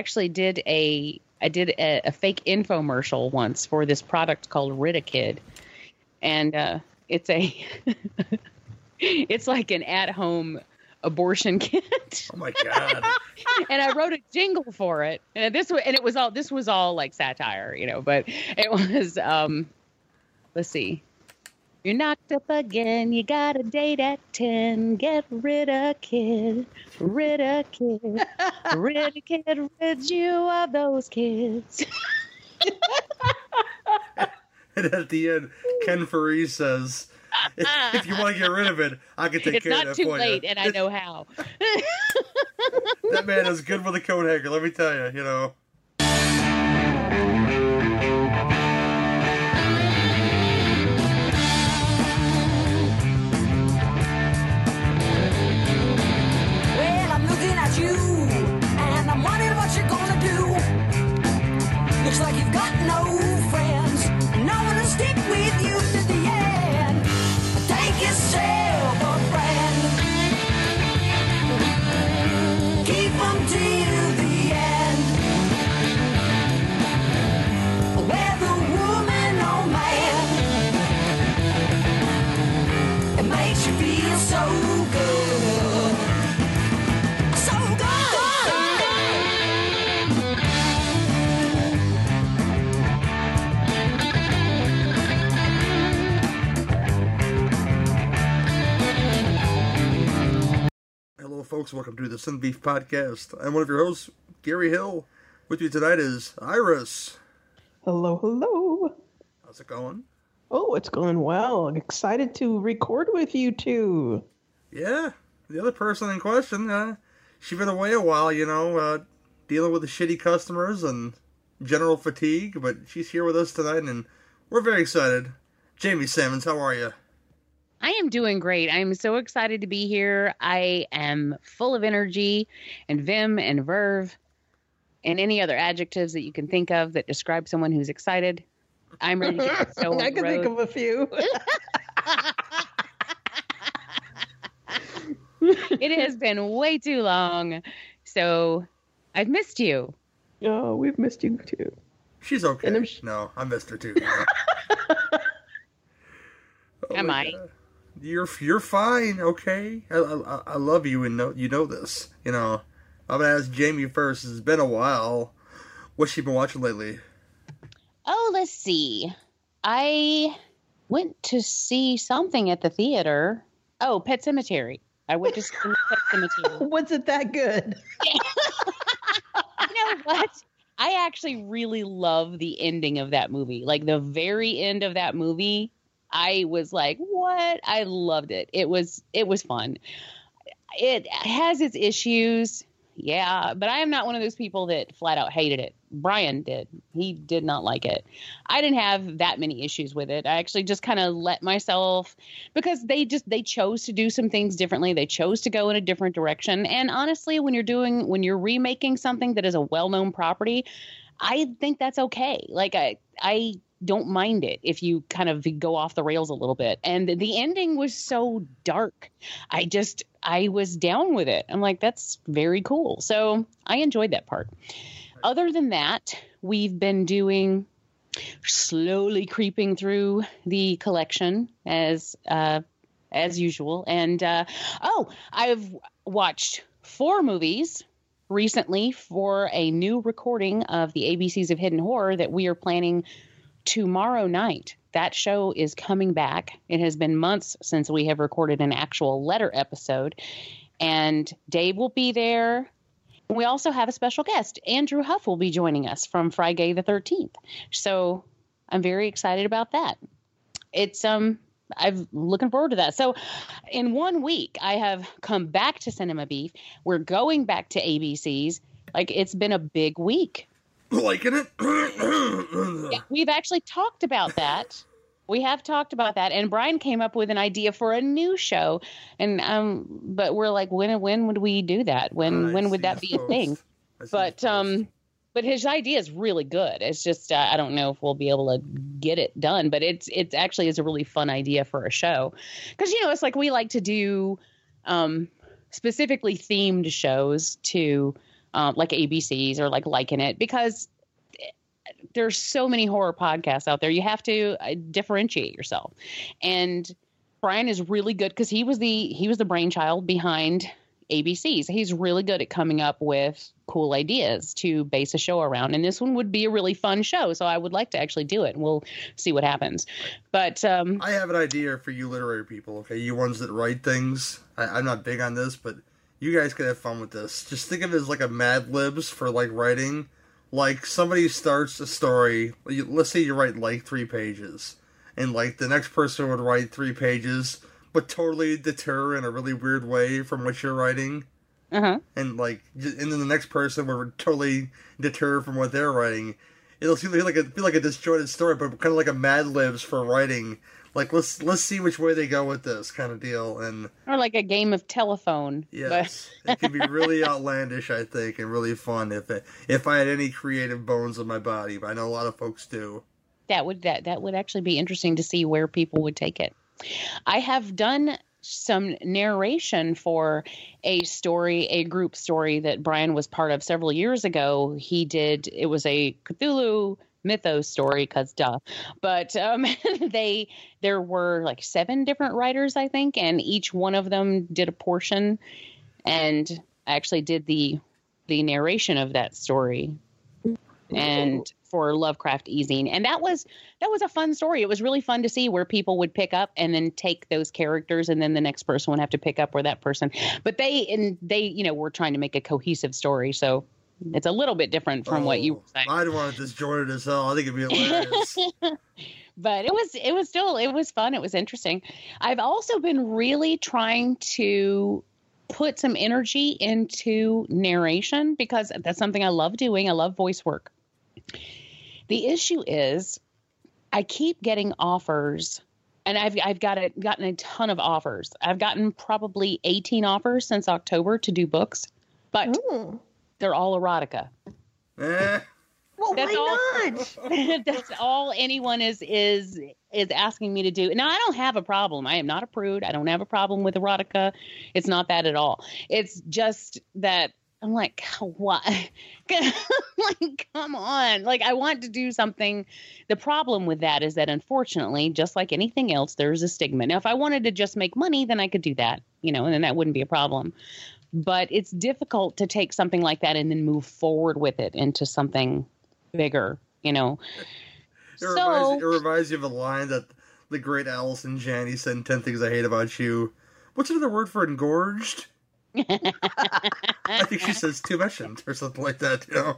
actually did a I did a, a fake infomercial once for this product called Ridakid, and uh, it's a it's like an at home abortion kit. Oh my god! and I wrote a jingle for it. And this and it was all this was all like satire, you know. But it was, um let's see, you're knocked up again. You got a date at ten. Get rid of kid, rid of kid, rid of kid, rid you of those kids. and at the end, Ken Foree says. If you want to get rid of it, I can take it's care of that point." It's not too late, and I know how. that man is good with a coat hanger. Let me tell you. You know. Looks like you've got no Hello, folks. Welcome to the Cinema Beef Podcast. I'm one of your hosts, Gary Hill. With me tonight is Iris. Hello, hello. How's it going? Oh, it's going well. I'm Excited to record with you two. Yeah, the other person in question, uh, she's been away a while, you know, uh, dealing with the shitty customers and general fatigue, but she's here with us tonight, and we're very excited. Jamie Simmons, how are you? I am doing great. I am so excited to be here. I am full of energy and vim and verve and any other adjectives that you can think of that describe someone who's excited. I'm ready to get the show on I the can think of a few. it has been way too long. So I've missed you. oh, we've missed you too. She's okay. And I'm sh- no, I missed her too. Oh Am I? God. You're you're fine, okay. I, I I love you and know you know this. You know, I'm gonna ask Jamie first. It's been a while. What's she been watching lately? Oh, let's see. I went to see something at the theater. Oh, Pet Cemetery. I went to see Pet Cemetery. Was it that good? you know what? I actually really love the ending of that movie. Like the very end of that movie, I was like, "What?" I loved it. It was it was fun. It has its issues, yeah, but I am not one of those people that flat out hated it. Brian did. He did not like it. I didn't have that many issues with it. I actually just kind of let myself because they just they chose to do some things differently. They chose to go in a different direction. And honestly, when you're doing when you're remaking something that is a well-known property, I think that's okay. Like I I don't mind it if you kind of go off the rails a little bit. And the ending was so dark. I just I was down with it. I'm like that's very cool. So, I enjoyed that part. Other than that, we've been doing slowly creeping through the collection as uh as usual. And uh oh, I've watched four movies recently for a new recording of the ABCs of Hidden Horror that we are planning tomorrow night. That show is coming back. It has been months since we have recorded an actual letter episode, and Dave will be there. We also have a special guest. Andrew Huff will be joining us from Friday the 13th. So I'm very excited about that. It's um I'm looking forward to that. So, in one week, I have come back to Cinema Beef. We're going back to ABC's. Like, it's been a big week. Liking it? Yeah, we've actually talked about that. We have talked about that, and Brian came up with an idea for a new show, and um, but we're like, when when would we do that? When I when would that be a thing? But his um, but his idea is really good. It's just uh, I don't know if we'll be able to get it done, but it's it's actually is a really fun idea for a show because you know it's like we like to do um specifically themed shows to um, like ABCs or like liking it because there's so many horror podcasts out there. You have to uh, differentiate yourself. And Brian is really good because he was the he was the brainchild behind ABCs. He's really good at coming up with cool ideas to base a show around. And this one would be a really fun show. So I would like to actually do it. And we'll see what happens. But um, I have an idea for you literary people, okay? You ones that write things. I, I'm not big on this, but you guys could have fun with this. Just think of it as like a Mad Libs for like writing. Like somebody starts a story. Let's say you write like three pages, and like the next person would write three pages, but totally deter in a really weird way from what you're writing. uh-huh. and like, and then the next person would totally deter from what they're writing. It'll feel like a feel like a disjointed story, but kind of like a Mad Libs for writing. Like let's let's see which way they go with this kind of deal. And or like a game of telephone. Yes, it can be really outlandish, I think, and really fun if it, if I had any creative bones in my body. But I know a lot of folks do. that would that that would actually be interesting to see where people would take it. I have done some narration for a story, a group story that Brian was part of several years ago. He did it was a Cthulhu mythos story because duh but um they there were like seven different writers i think and each one of them did a portion and I actually did the the narration of that story and for Lovecraft eZine. And that was that was a fun story. It was really fun to see where people would pick up and then take those characters and then the next person would have to pick up where that person. But they and they, you know, were trying to make a cohesive story. So it's a little bit different from what you oh, were saying. Oh, I'd want to destroy it as hell. I think it'd be hilarious. but it was it was still it was fun it was interesting i've also been really trying to put some energy into narration because that's something i love doing i love voice work the issue is i keep getting offers and i've i've got a, gotten a ton of offers i've gotten probably 18 offers since october to do books but Oh. They're all erotica eh, Well, That's why all- not? that's all anyone is is is asking me to do. Now I don't have a problem. I am not a prude. I don't have a problem with erotica. It's not that at all. It's just that I'm like, what? like, come on. Like, I want to do something. The problem with that is that, unfortunately, just like anything else, there's a stigma. Now, if I wanted to just make money, then I could do that, you know, and then that wouldn't be a problem. But it's difficult to take something like that and then move forward with it into something bigger, you know. it, reminds, it reminds you of a line that the great Allison Janney said in 10 Things I Hate About You. What's another word for engorged? I think she says too much or something like that, you know?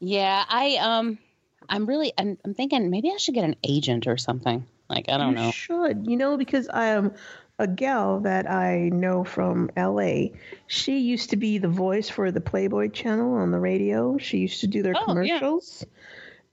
Yeah, I um, I'm really, I'm, I'm thinking maybe I should get an agent or something. Like I don't you know. should, you know, because I am a gal that I know from LA. She used to be the voice for the Playboy channel on the radio. She used to do their Oh, yeah. commercials.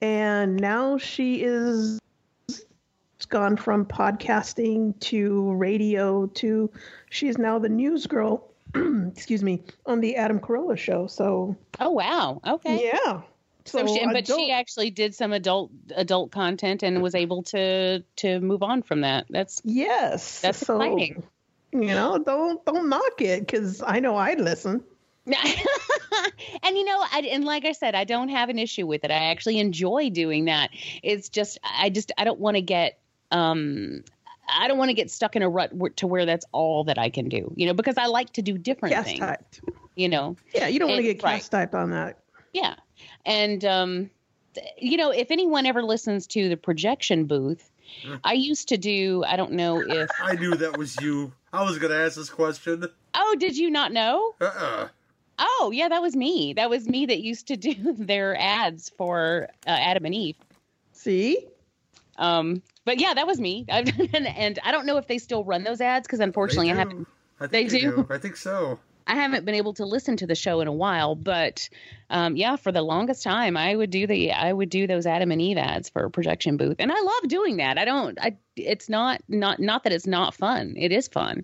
And now she is it's gone from podcasting to radio to she is now the news girl, excuse me, on the Adam Carolla show. So, Oh wow. Okay. yeah. So, she, but adult- she actually did some adult adult content and was able to to move on from that. That's Yes. That's so, exciting. You know, don't don't knock it because I know I'd listen. and you know, I, and like I said, I don't have an issue with it. I actually enjoy doing that. It's just, I just, I don't want to get, um, I don't want to get stuck in a rut to where that's all that I can do. You know, because I like to do different Cast things. typed. You know, Yeah, you don't want to get cast typed on that. Yeah. And, um, you know, if anyone ever listens to the projection booth, I used to do, I don't know if, I knew that was you. I was going to ask this question. oh, did you not know? Uh-uh. Oh, yeah, that was me. That was me that used to do their ads for uh, Adam and Eve. See? Um, but yeah, that was me. And, and I don't know if they still run those ads because unfortunately I haven't. I think They they, do? do. I think so. I haven't been able to listen to the show in a while, but um, yeah, for the longest time, I would do the I would do those Adam and Eve ads for projection booth, and I love doing that. I don't. I it's not not not that it's not fun. It is fun,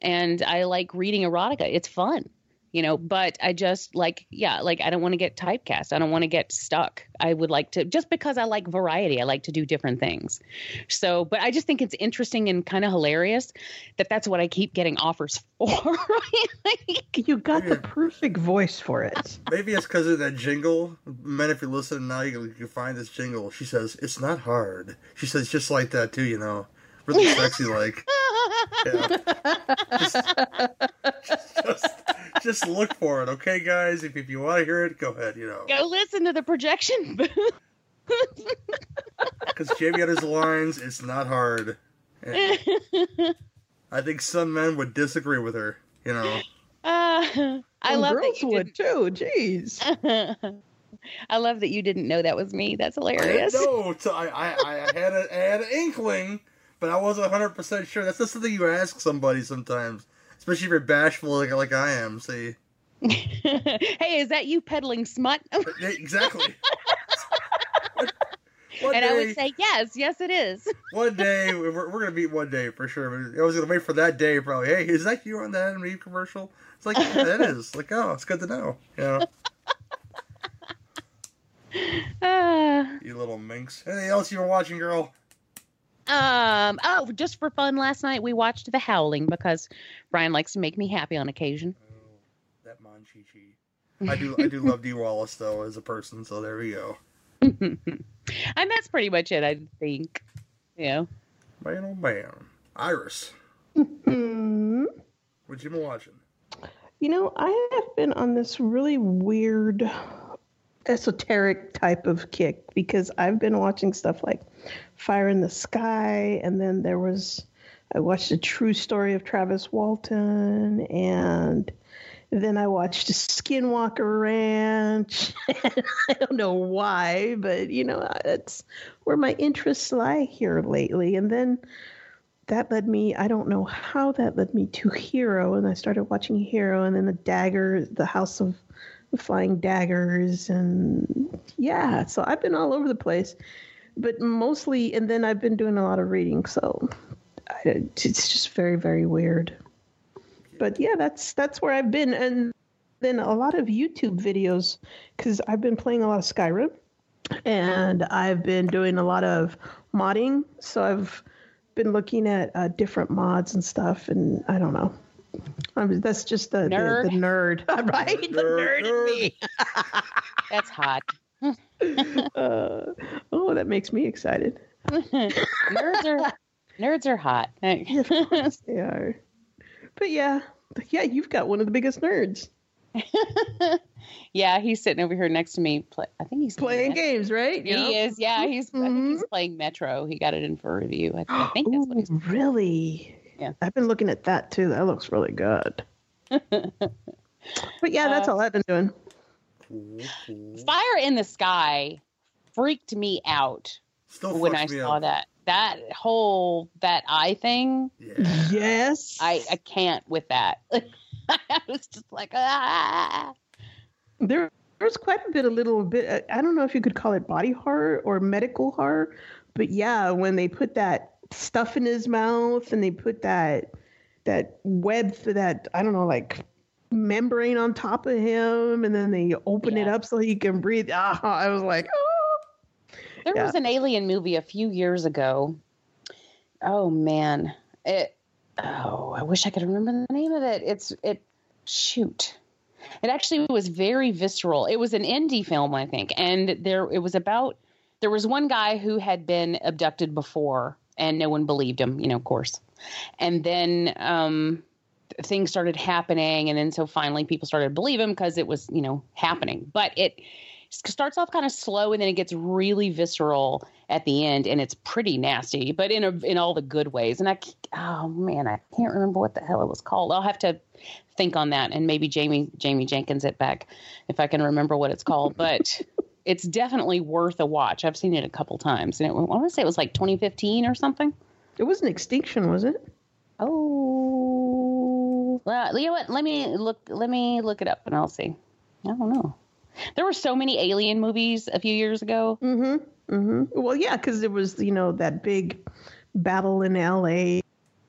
and I like reading erotica. It's fun, you know, but I just like, yeah, like I don't want to get typecast. I don't want to get stuck. I would like to, just because I like variety, I like to do different things. So, but I just think it's interesting and kind of hilarious that that's what I keep getting offers for. like, You got the perfect voice for it. Maybe it's because of that jingle. man if you listen now, you you can find this jingle. She says, It's not hard. She says, just like that, too, you know. Really sexy, like. Yeah. Just, just, just look for it, okay, guys? If, if you want to hear it, go ahead, you know. go listen to the projection. Because Jamie had his lines, it's not hard. And I think some men would disagree with her, you know. Uh, I Some love that girls you would too. Jeez. I love that you didn't know that was me. That's hilarious. didn't. So I, I, I had a, I had an inkling, but I wasn't 100% sure. That's just something you ask somebody sometimes, especially if you're bashful like, like I am. See? hey, is that you peddling smut? Exactly. one, and I would say, yes, yes, it is. one day, we're, we're going to meet one day for sure. But I was going to wait for that day probably. Hey, is that you on that Enemy commercial? It's like, yeah, it is. Like, oh, it's good to know. You know, Uh, you little minx. Anything else you've been watching, girl? Um. Oh, just for fun, last night we watched The Howling because Brian likes to make me happy on occasion. Oh, that Mon Chi Chi. I do, I do love Dee Wallace though as a person. So there we go. and that's pretty much it, I think. Yeah. Man, oh, bam. Iris, what you been watching? You know, I have been on this really weird esoteric type of kick because I've been watching stuff like Fire in the Sky, and then there was I watched a true story of Travis Walton, and then I watched Skinwalker Ranch. I don't know why, but you know, it's where my interests lie here lately. And then that led me i don't know how that led me to hero and i started watching hero and then the dagger the house of the flying daggers and yeah so i've been all over the place but mostly and then i've been doing a lot of reading so I, it's just very very weird but yeah that's that's where i've been and then a lot of youtube videos because i've been playing a lot of skyrim and i've been doing a lot of modding so i've been looking at uh, different mods and stuff, and I don't know. I'm, that's just the Nerd. the, the nerd, right? The Nerd, nerd in me. That's hot. Uh, oh, that makes me excited. nerds are nerds are hot. They are. But yeah, yeah, you've got one of the biggest nerds yeah, he's sitting over here next to me. Play, I think he's playing games, right? He is. Yeah, he's. I think Mhm. he's playing Metro. He got it in for review. I, I think that's what he's. Ooh, really? Yeah. I've been looking at that too. That looks really good. but yeah, that's Uh, all I've been doing. Cool, cool. Fire in the Sky freaked me out Still when I saw up. that. That whole that eye thing. Yeah. Yes. I I can't with that. I was just like ah. there there's quite a bit a little bit uh, i don't know if you could call it body horror or medical horror but yeah when they put that stuff in his mouth and they put that that web for that i don't know like membrane on top of him and then they open it up so he can breathe ah, i was like oh There Yeah. was an alien movie a few years ago. Oh man. It oh, I wish I could remember the name of it. It's it shoot. It actually was very visceral. It was an indie film, I think. And there it was about there was one guy who had been abducted before and no one believed him, you know, of course. And then um things started happening and then so finally people started to believe him because it was, you know, happening. But it starts off kind of slow and then it gets really visceral at the end and it's pretty nasty but in a, in all the good ways. And i oh man i can't remember what the hell it was called. I'll have to think on that and maybe jamie jamie jenkins it back if i can remember what it's called. But it's definitely worth a watch. I've seen it a couple times and it, i want to say it was like 2015 or something. It was an extinction was it? Oh, well, you know what? Let me look. Let me look it up, and I'll see. I don't know. There were so many alien movies a few years ago. mm-hmm mm-hmm well yeah because there was you know that big battle in la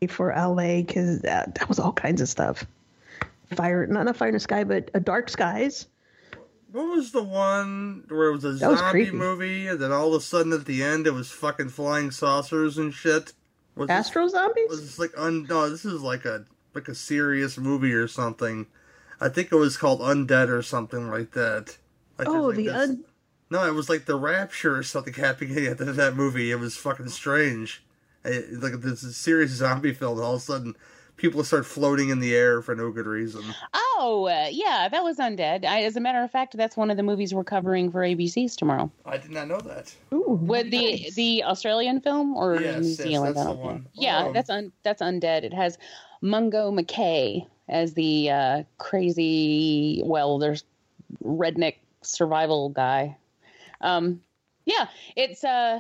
for la because that, that was all kinds of stuff Fire, not a Fire in the Sky, but a Dark Skies. What was the one where it was a That zombie creepy. movie, and then all of a sudden at the end it was fucking flying saucers and shit? Was this- Astro Zombies? was this like un? No, this is like a like a serious movie or something. I think it was called Undead or something like that. Like, oh, like, the this- un- No, it was like the Rapture or something happening at the end of that movie. It was fucking strange. It, like this serious zombie film. All of a sudden, people start floating in the air for no good reason. Oh, uh, yeah, that was Undead. I, as a matter of fact, that's one of the movies we're covering for ABC's tomorrow. I did not know that. Ooh, With the nice. the Australian film or Yes, New yes, Zealand? that's the one. Yeah, Oh. that's un, that's Undead. It has Mungo McKay as the uh, crazy, well, there's redneck survival guy. Um, yeah, it's uh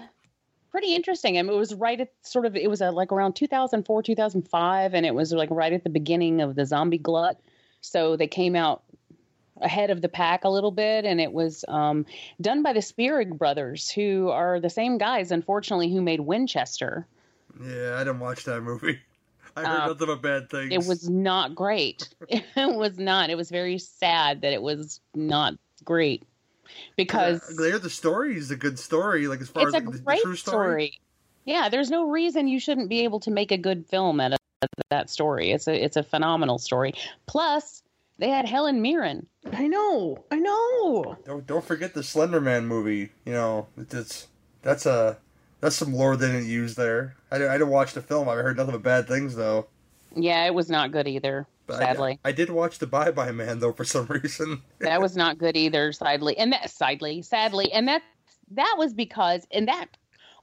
pretty interesting. I mean, it was right at sort of it was uh, like around 2004, 2005, and it was like right at the beginning of the zombie glut. So they came out ahead of the pack a little bit, and it was um, done by the Spierig brothers, who are the same guys, unfortunately, who made Winchester. Yeah, I didn't watch that movie. I heard Uh, nothing but bad things. It was not great. it was not. It was very sad that it was not great because hear the story is a good story. Like as far it's as a like, the, the true story. story. Yeah, there's no reason you shouldn't be able to make a good film out of that story. It's a it's a phenomenal story. Plus, they had Helen Mirren. I know, I know. Don't don't forget the Slender Man movie. You know, it's that's a that's some lore they didn't use there. I didn't, I didn't watch the film. I heard nothing but bad things though. Yeah, it was not good either. But sadly, I, I did watch the Bye Bye Man though for some reason. that was not good either. Sadly, and that sadly, sadly, and that that was because, and that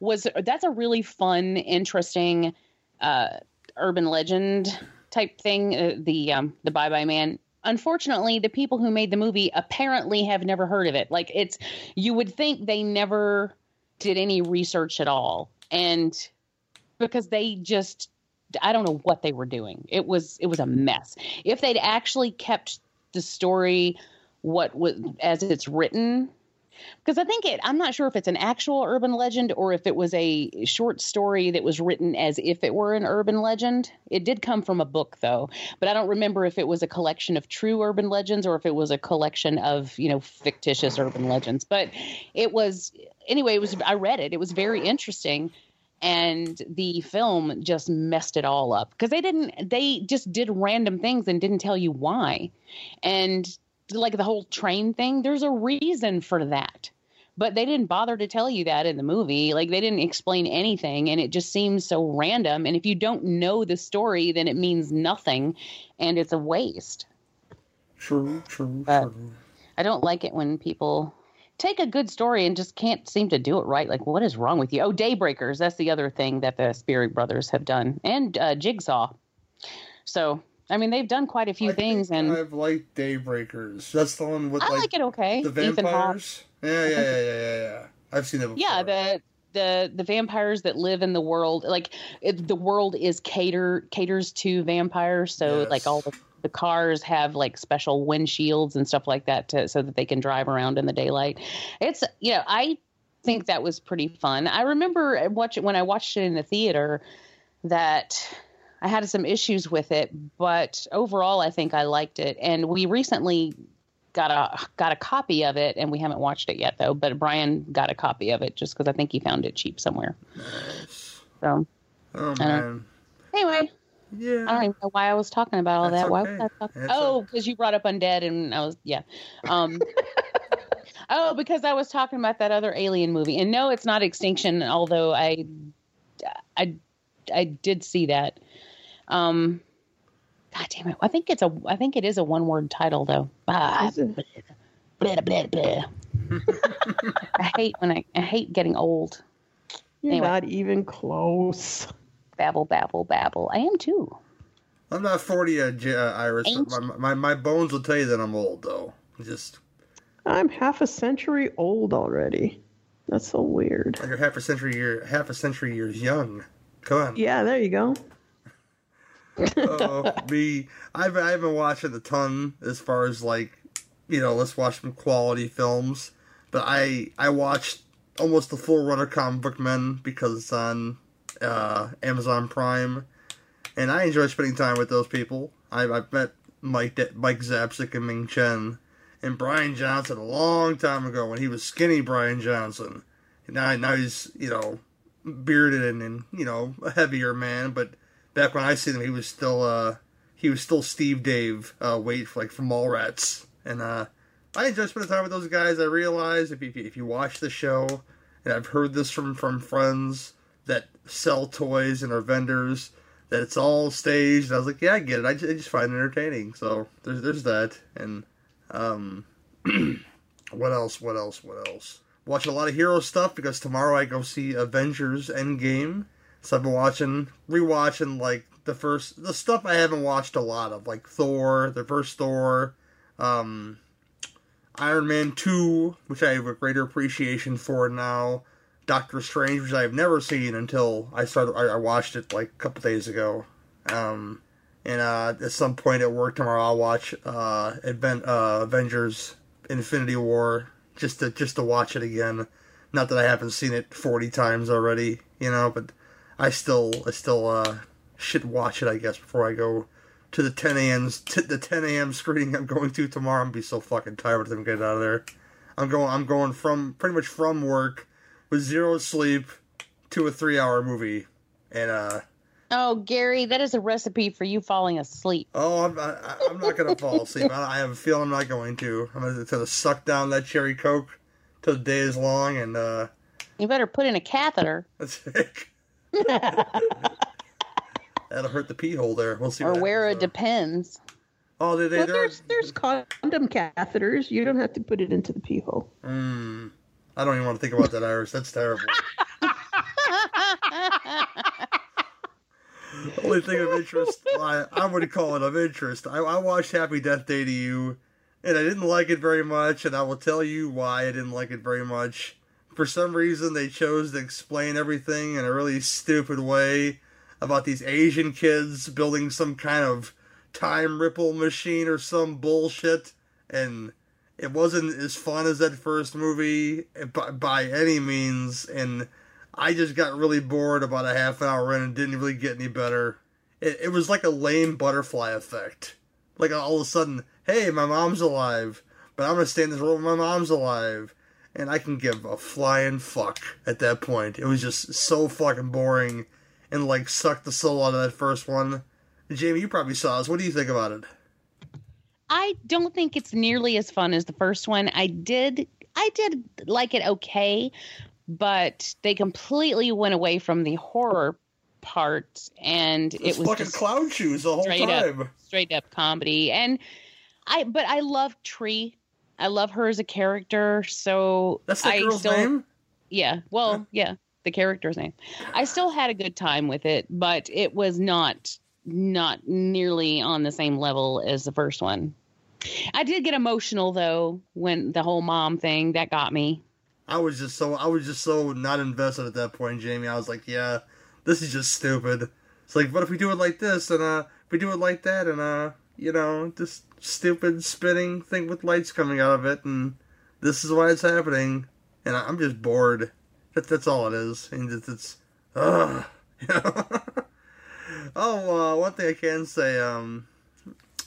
was that's a really fun, interesting uh, urban legend type thing. Uh, the um, the Bye Bye Man. Unfortunately, the people who made the movie apparently have never heard of it. Like it's, you would think they never did any research at all, and because they just I don't know what they were doing. It was it was a mess. If they'd actually kept the story what was as it's written because I think it I'm not sure if it's an actual urban legend or if it was a short story that was written as if it were an urban legend. It did come from a book though, but I don't remember if it was a collection of true urban legends or if it was a collection of, you know, fictitious urban legends. But it was anyway, it was I read it. It was very interesting and the film just messed it all up because they didn't they just did random things and didn't tell you why and like the whole train thing there's a reason for that but they didn't bother to tell you that in the movie like they didn't explain anything and it just seems so random and if you don't know the story then it means nothing and it's a waste True, true, But- true. I don't like it when people take a good story and just can't seem to do it right. Like, what is wrong with you? Oh, Daybreakers. That's the other thing that the Spierig Brothers have done, and uh, Jigsaw. So, I mean, they've done quite a few I things, and I've liked Daybreakers. That's the one with I like, like it okay. the vampires. Yeah, yeah, yeah, yeah, yeah. I've seen it before. Yeah, the the the vampires that live in the world, like it, the world is cater caters to vampires. So, Yes. like all the the cars have like special windshields and stuff like that to, so that they can drive around in the daylight. It's you know I think that was pretty fun. I remember watching when I watched it in the theater that I had some issues with it, but overall I think I liked it. And we recently got a got a copy of it, and we haven't watched it yet though. But Brian got a copy of it just because I think he found it cheap somewhere. Nice. So Oh man. anyway, Yeah. I don't even know why I was talking about all That's that. Why okay. was I talking? That's Oh, okay. because you brought up undead, and I was yeah. Um, oh, because I was talking about that other alien movie, and no, it's not Extinction. Although I, I, I did see that. Um, God damn it! I think it's a. I think it is a one word title though. Ah, Is blah, blah, blah. I hate when I. I hate getting old. You're Anyway. not even close. Babble, babble, babble. I am too. I'm not 40 yet, J- uh, Iris. Ain't- My, my my bones will tell you that I'm old though. Just I'm half a century old already. That's so weird. you're half a century You're half a century years young. Come on. Yeah, there you go. Oh, me. I've I've been watching a ton as far as like, you know, let's watch some quality films. But I I watched almost the full run of Comic Book Men because it's on uh, Amazon Prime, and I enjoy spending time with those people. I, I've met Mike Mike Zapcic and Ming Chen, and Brian Johnson a long time ago when he was skinny Brian Johnson. And now now he's you know bearded and, and you know a heavier man, but back when I seen him, he was still uh he was still Steve Dave uh weight like from Mallrats, and uh I enjoy spending time with those guys. I realize if you, if you watch the show, and I've heard this from from friends that sell toys and are vendors that it's all staged. And I was like, yeah, I get it. I just, I just find it entertaining. So there's there's that. And um, what else? What else? What else? Watch a lot of hero stuff because tomorrow I go see Avengers Endgame. So I've been watching, rewatching like the first the stuff I haven't watched a lot of, like Thor, the first Thor, um, Iron Man two, which I have a greater appreciation for now. Doctor Strange, which I've never seen until I started. I, I watched it like a couple days ago. Um, and uh, at some point at work tomorrow, I'll watch uh, Advent, uh, Avengers: Infinity War just to just to watch it again. Not that I haven't seen it forty times already, you know, but I still I still uh, should watch it, I guess, before I go to the 10 a.m. T- the 10 a.m. screening I'm going to tomorrow. I'm be so fucking tired by them time I get out of there. I'm going I'm going from pretty much from work with zero sleep to a three hour movie, and uh Oh, Gary, that is a recipe for you falling asleep. oh I'm I, I'm not gonna fall asleep. I, I have a feeling I'm not going to. I'm gonna, to suck down that cherry coke till the day is long, and uh You better put in a catheter that's it. That'll hurt the pee hole there. We'll see. or what wear a happens, though. depends. Oh, they, they, Well, they're- there's there's condom catheters. You don't have to put it into the pee hole. Mm, I don't even want to think about that, Iris. That's terrible. Only thing of interest, I, I would call it of interest. I, I watched Happy Death Day to You, and I didn't like it very much, and I will tell you why I didn't like it very much. For some reason, they chose to explain everything in a really stupid way about these Asian kids building some kind of time ripple machine or some bullshit, and it wasn't as fun as that first movie by, by any means, and I just got really bored about a half an hour in and didn't really get any better. It, it was like a lame butterfly effect. Like all of a sudden, hey, my mom's alive, but I'm gonna stay in this where my mom's alive. And I can give a flying fuck at that point. It was just so fucking boring and like sucked the soul out of that first one. Jamie, you probably saw this. What do you think about it? I don't think it's nearly as fun as the first one. I did I did like it okay, but they completely went away from the horror part and It's it was fucking just clown shoes the whole straight time. up straight up comedy. And I but I love Tree. I love her as a character, so That's the I girl's still name. yeah, well, yeah, the character's name. I still had a good time with it, but it was not not nearly on the same level as the first one. I did get emotional though when the whole mom thing that got me. I was just so I was just so not invested at that point, Jamie. I was like, yeah, this is just stupid. It's like, what if we do it like this and uh, if we do it like that and uh, you know, this stupid spinning thing with lights coming out of it, and this is why it's happening, and I'm just bored. That, that's all it is, and it's, it's ugh, you know. oh, uh, one thing I can say, um,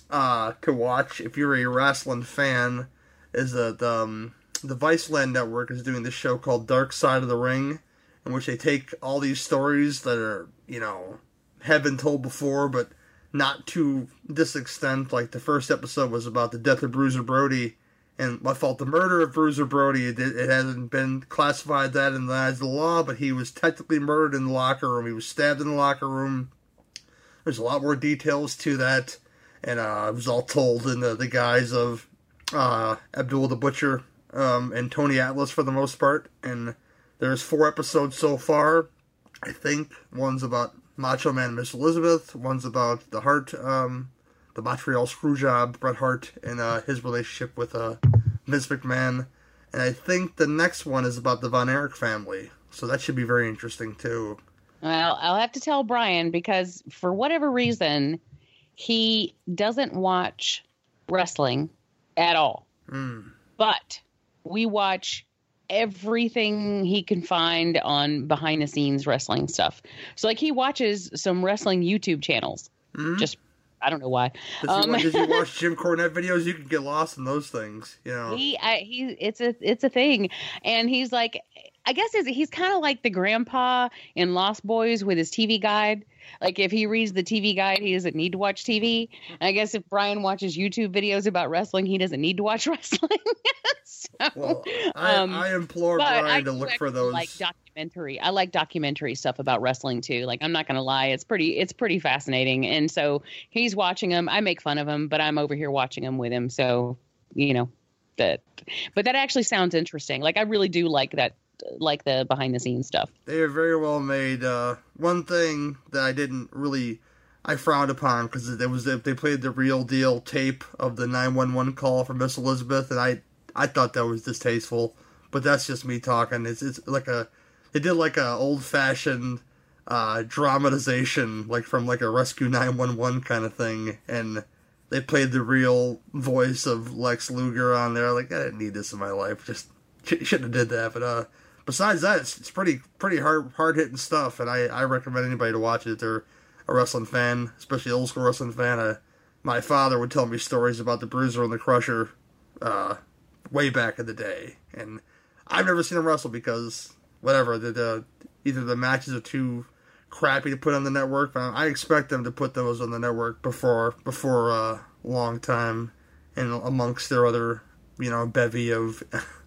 uh, to watch if you're a wrestling fan is that um, the Viceland Network is doing this show called Dark Side of the Ring, in which they take all these stories that are, you know, have been told before, but not to this extent. Like the first episode was about the death of Bruiser Brody, and I felt the murder of Bruiser Brody. It, it hasn't been classified that in the eyes of the law, but he was technically murdered in the locker room. He was stabbed in the locker room. There's a lot more details to that, and uh, it was all told in the, the guise of uh, Abdul the Butcher um, and Tony Atlas for the most part. And there's four episodes so far. I think one's about Macho Man Miss Elizabeth. One's about the Hart, um, the Montreal Screwjob, Bret Hart, and uh, his relationship with uh, Vince McMahon. And I think the next one is about the Von Erich family. So that should be very interesting too. Well, I'll have to tell Brian because for whatever reason, he doesn't watch wrestling at all. Mm. But we watch everything he can find on behind the scenes wrestling stuff. So like he watches some wrestling YouTube channels. Mhm. Just I don't know why. Does, Um, you, does you watch Jim Cornette videos? You can get lost in those things. You know. He, I, he, it's a, it's a thing, and he's like, I guess he's, he's kind of like the grandpa in Lost Boys with his TV guide. Like if he reads the TV guide, he doesn't need to watch TV. And I guess if Brian watches YouTube videos about wrestling, he doesn't need to watch wrestling. so, Well, I, um, I implore Brian I to look for those. Like documentary, I like documentary stuff about wrestling too. Like I'm not gonna lie, it's pretty, it's pretty fascinating. And so he's watching them. I make fun of him, but I'm over here watching them with him. So you know that, but that actually sounds interesting. Like I really do like that, like the behind the scenes stuff. They are very well made. Uh, one thing that I didn't really, I frowned upon because it was they played the real deal tape of the nine one one call from Miss Elizabeth, and I I thought that was distasteful. But that's just me talking. It's it's like a they did like a old fashioned uh, dramatization, like from like a Rescue nine one one kind of thing, and they played the real voice of Lex Luger on there. Like I didn't need this in my life. Just sh- shouldn't have did that. But uh, besides that, it's, it's pretty pretty hard hard hitting stuff, and I, I recommend anybody to watch it if they're a wrestling fan, especially old school wrestling fan. Uh, my father would tell me stories about the Bruiser and the Crusher, uh, way back in the day, and I've never seen them wrestle because whatever the, the either the matches are too crappy to put on the network, but I expect them to put those on the network before before a long time, and amongst their other you know bevy of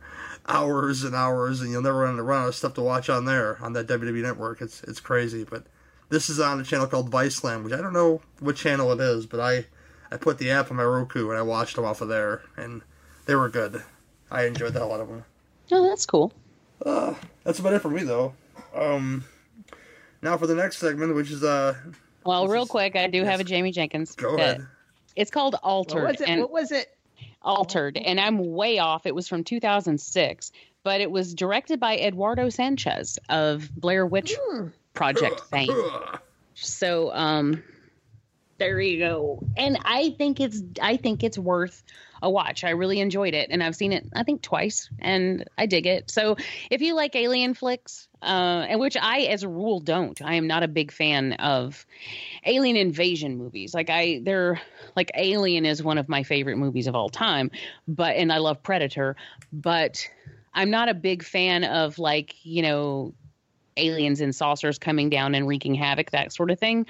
hours and hours, and you'll never run, run out of stuff to watch on there on that WWE network. It's it's crazy, but this is on a channel called Viceland, which I don't know what channel it is, but I I put the app on my Roku and I watched them off of there, and they were good. I enjoyed the hell out of them. Oh, that's cool. Uh, that's about it for me though. Um, now for the next segment, which is uh, Well, real is- quick, I do yes. have a Jamie Jenkins. go that- ahead. It's called What Altered, was it? and What was it? Altered, and I'm way off. It was from 2006, but it was directed by Eduardo Sanchez of Blair Witch Hmm. Project fame. So, um, there you go. And I think it's I think it's worth a watch. I really enjoyed it, and I've seen it I think twice, and I dig it. So if you like alien flicks, uh, and which I as a rule don't, I am not a big fan of alien invasion movies. Like I, they're like Alien is one of my favorite movies of all time, but and I love Predator, but I'm not a big fan of like you know aliens and saucers coming down and wreaking havoc, that sort of thing.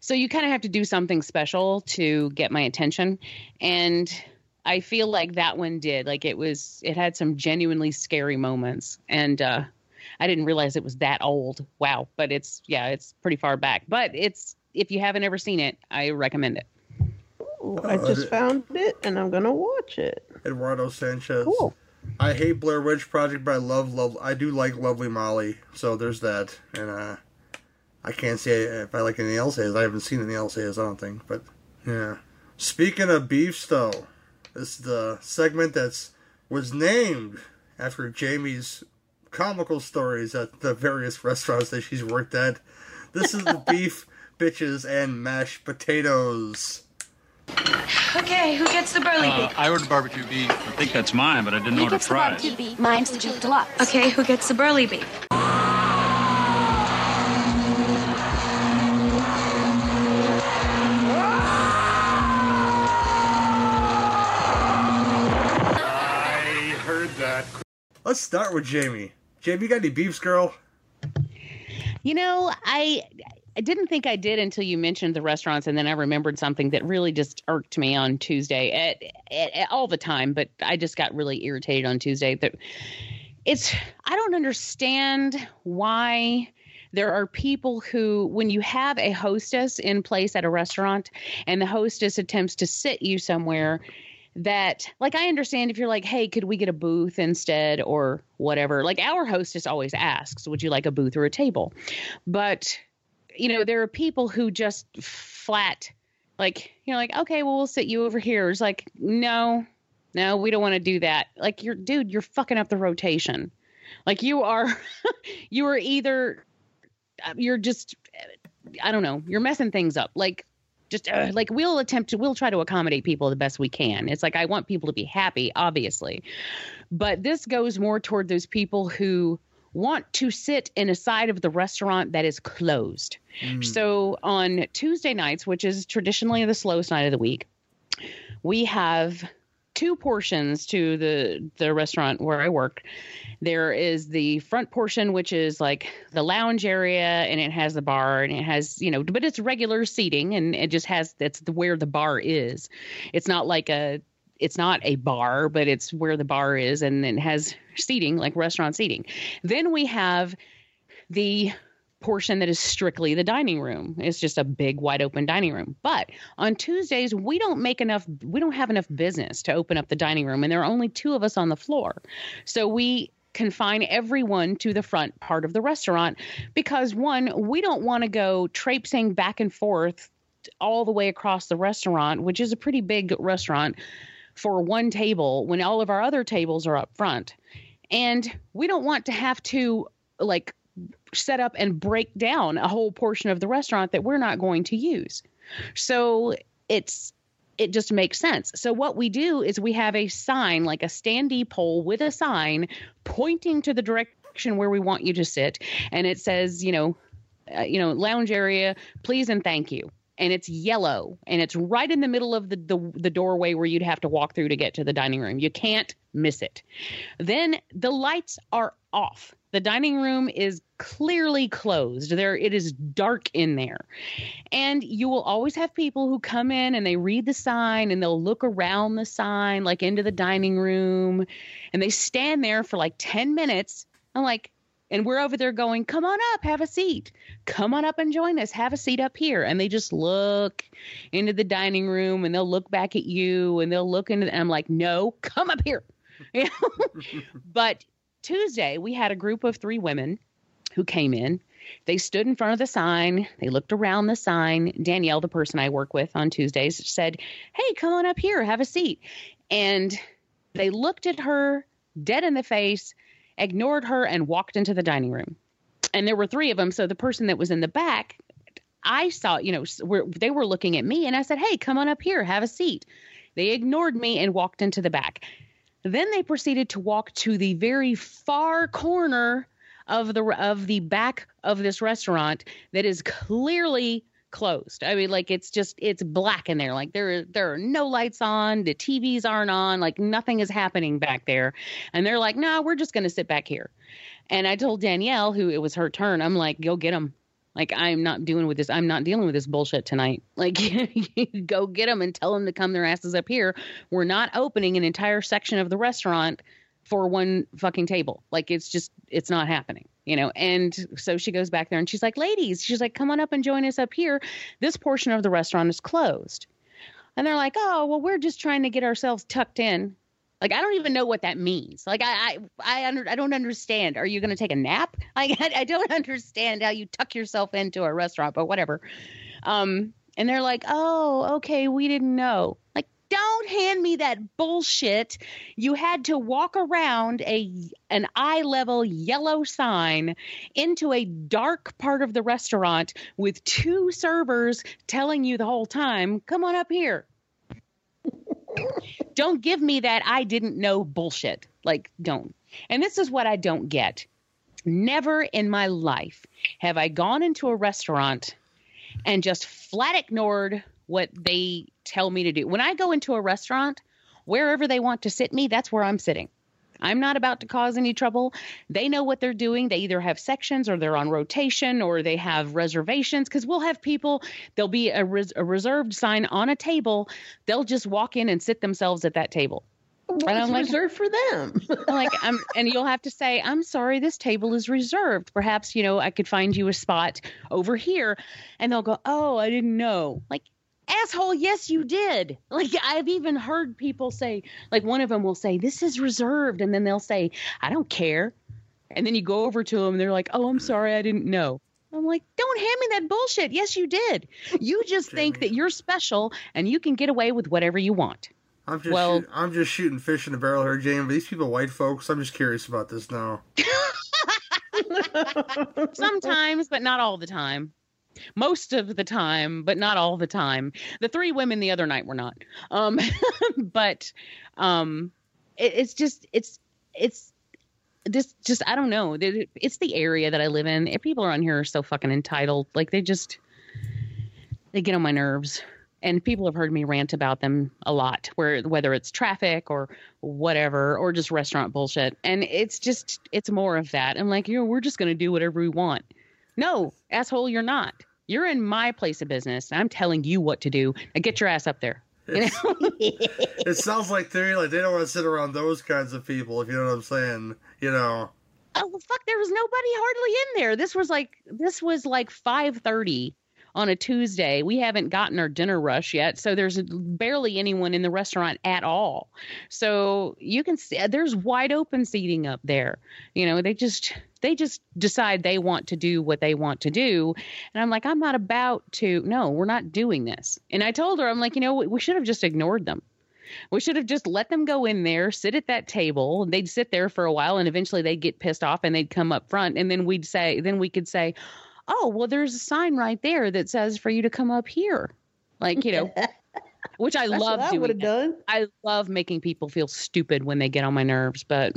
So you kind of have to do something special to get my attention. And I feel like that one did. Like it was, it had some genuinely scary moments. And, uh, I didn't realize it was that old. Wow. But it's, yeah, it's pretty far back. But it's, if you haven't ever seen it, I recommend it. Ooh, I Oh, just found it and I'm gonna watch it. Eduardo Sanchez. Cool. I hate Blair Witch Project, but I love love. I do like Lovely Molly, so there's that. And uh, I can't say if I like anything else. Is I haven't seen anything else. Is I don't think. But yeah. Speaking of beefs, though, this is the segment that's was named after Jamie's comical stories at the various restaurants that she's worked at. This is the beef bitches and mashed potatoes. Okay, who gets the burly Uh, beef? I ordered barbecue beef. I think that's mine, but I didn't Who order gets the fries. barbecue beef? Mine's the beef deluxe. Okay, who gets the burly beef? I heard that. Let's start with Jamie. Jamie, you got any beefs, girl? You know, I I didn't think I did until you mentioned the restaurants, and then I remembered something that really just irked me on Tuesday at, at, at all the time. But I just got really irritated on Tuesday. That it's I don't understand why there are people who, when you have a hostess in place at a restaurant, and the hostess attempts to sit you somewhere that like I understand if you're like, hey, could we get a booth instead or whatever. Like our hostess always asks, would you like a booth or a table? But you know, there are people who just flat like, you know, like, okay, well we'll sit you over here. It's like, no, no, we don't want to do that. Like you're dude, you're fucking up the rotation. Like you are you are either uh, you're just I don't know, you're messing things up. Like just uh, like we'll attempt to we'll try to accommodate people the best we can it's like i want people to be happy obviously but this goes more toward those people who want to sit in a side of the restaurant that is closed. Mm. So on Tuesday nights, which is traditionally the slowest night of the week, we have two portions to the the restaurant where I work. There is the front portion, which is like the lounge area, and it has the bar, and it has you know, but it's regular seating, and it just has that's where the bar is. It's not like a it's not a bar, but it's where the bar is, and it has seating like restaurant seating. Then we have the portion that is strictly the dining room. It's just a big wide open dining room. But on Tuesdays, we don't make enough we don't have enough business to open up the dining room and there are only two of us on the floor. So we confine everyone to the front part of the restaurant because one, we don't want to go traipsing back and forth all the way across the restaurant, which is a pretty big restaurant for one table when all of our other tables are up front. And we don't want to have to like set up and break down a whole portion of the restaurant that we're not going to use. So it's it just makes sense. So what we do is we have a sign like a standee pole with a sign pointing to the direction where we want you to sit and it says, you know, uh, you know, lounge area, please and thank you. And it's yellow and it's right in the middle of the, the the doorway where you'd have to walk through to get to the dining room. You can't miss it. Then the lights are off. The dining room is clearly closed. There it is dark in there. And you will always have people who come in and they read the sign and they'll look around the sign like into the dining room and they stand there for like 10 minutes. I'm like and we're over there going, "Come on up, have a seat. Come on up and join us. Have a seat up here." And they just look into the dining room and they'll look back at you and they'll look into and I'm like, "No, come up here." You know? but Tuesday, we had a group of three women who came in. They stood in front of the sign. They looked around the sign. Danielle, the person I work with on Tuesdays, said, Hey, come on up here, have a seat. And they looked at her dead in the face, ignored her, and walked into the dining room. And there were three of them. So the person that was in the back, I saw, you know, they were looking at me and I said, Hey, come on up here, have a seat. They ignored me and walked into the back. Then they proceeded to walk to the very far corner of the of the back of this restaurant that is clearly closed. I mean, like it's just it's black in there. Like there there are no lights on, the TVs aren't on, like nothing is happening back there. And they're like, "No, we're just going to sit back here." And I told Danielle, who it was her turn, I'm like, "Go get them." Like I'm not doing with this. I'm not dealing with this bullshit tonight. Like go get them and tell them to come their asses up here. We're not opening an entire section of the restaurant for one fucking table. Like it's just it's not happening, you know. And so she goes back there and she's like, "Ladies, she's like, come on up and join us up here. This portion of the restaurant is closed." And they're like, "Oh, well, we're just trying to get ourselves tucked in." Like I don't even know what that means. Like I I I, under, I don't understand. Are you going to take a nap? Like I, I don't understand how you tuck yourself into a restaurant, but whatever. Um, and they're like, "Oh, okay, we didn't know." Like don't hand me that bullshit. You had to walk around a an eye level yellow sign into a dark part of the restaurant with two servers telling you the whole time, "Come on up here." don't give me that I didn't know bullshit. Like don't. And this is what I don't get. Never in my life have I gone into a restaurant and just flat ignored what they tell me to do. When I go into a restaurant, wherever they want to sit me, that's where I'm sitting. I'm not about to cause any trouble. They know what they're doing. They either have sections or they're on rotation or they have reservations because we'll have people, there'll be a, res- a reserved sign on a table. They'll just walk in and sit themselves at that table. What's I'm like- reserved for them? I'm like I'm and you'll have to say, I'm sorry, this table is reserved. Perhaps, you know, I could find you a spot over here. And they'll go, Oh, I didn't know. Like, asshole, yes, you did. Like I've even heard people say, like one of them will say, This is reserved, and then they'll say, I don't care. And then you go over to them and they're like, Oh, I'm sorry, I didn't know. I'm like, don't hand me that bullshit. Yes, you did. You just think that you're special and you can get away with whatever you want. I'm just Well- shoot, I'm just shooting fish in a barrel here, Jamie. But these people, white folks, I'm just curious about this now. Sometimes, but not all the time. Most of the time, but not all the time. The three women the other night were not. Um, but um, it, it's just it's it's this just I don't know. It's the area that I live in. People around here are so fucking entitled. Like they just they get on my nerves. And people have heard me rant about them a lot, where whether it's traffic or whatever, or just restaurant bullshit. And it's just it's more of that. I'm like, you know, we're just gonna do whatever we want. No, asshole, you're not. You're in my place of business. I'm telling you what to do. Now get your ass up there. You know? It sounds like they're like they don't want to sit around those kinds of people. If you know what I'm saying, you know. oh fuck there was nobody hardly in there this was like this was like 5.30 on a tuesday. We haven't gotten our dinner rush yet so there's barely anyone in the restaurant at all. So you can see there's wide open seating up there. You know they just they just decide they want to do what they want to do. And i'm like i'm not about to no we're not doing this. And i told her i'm like you know we should have just ignored them. We should have just let them go in there, sit at that table. They'd sit there for a while, and eventually they'd get pissed off, and they'd come up front, and then we'd say, then we could say, "Oh, well, there's a sign right there that says for you to come up here," like you know, which I That's love I doing. done. I love making people feel stupid when they get on my nerves, but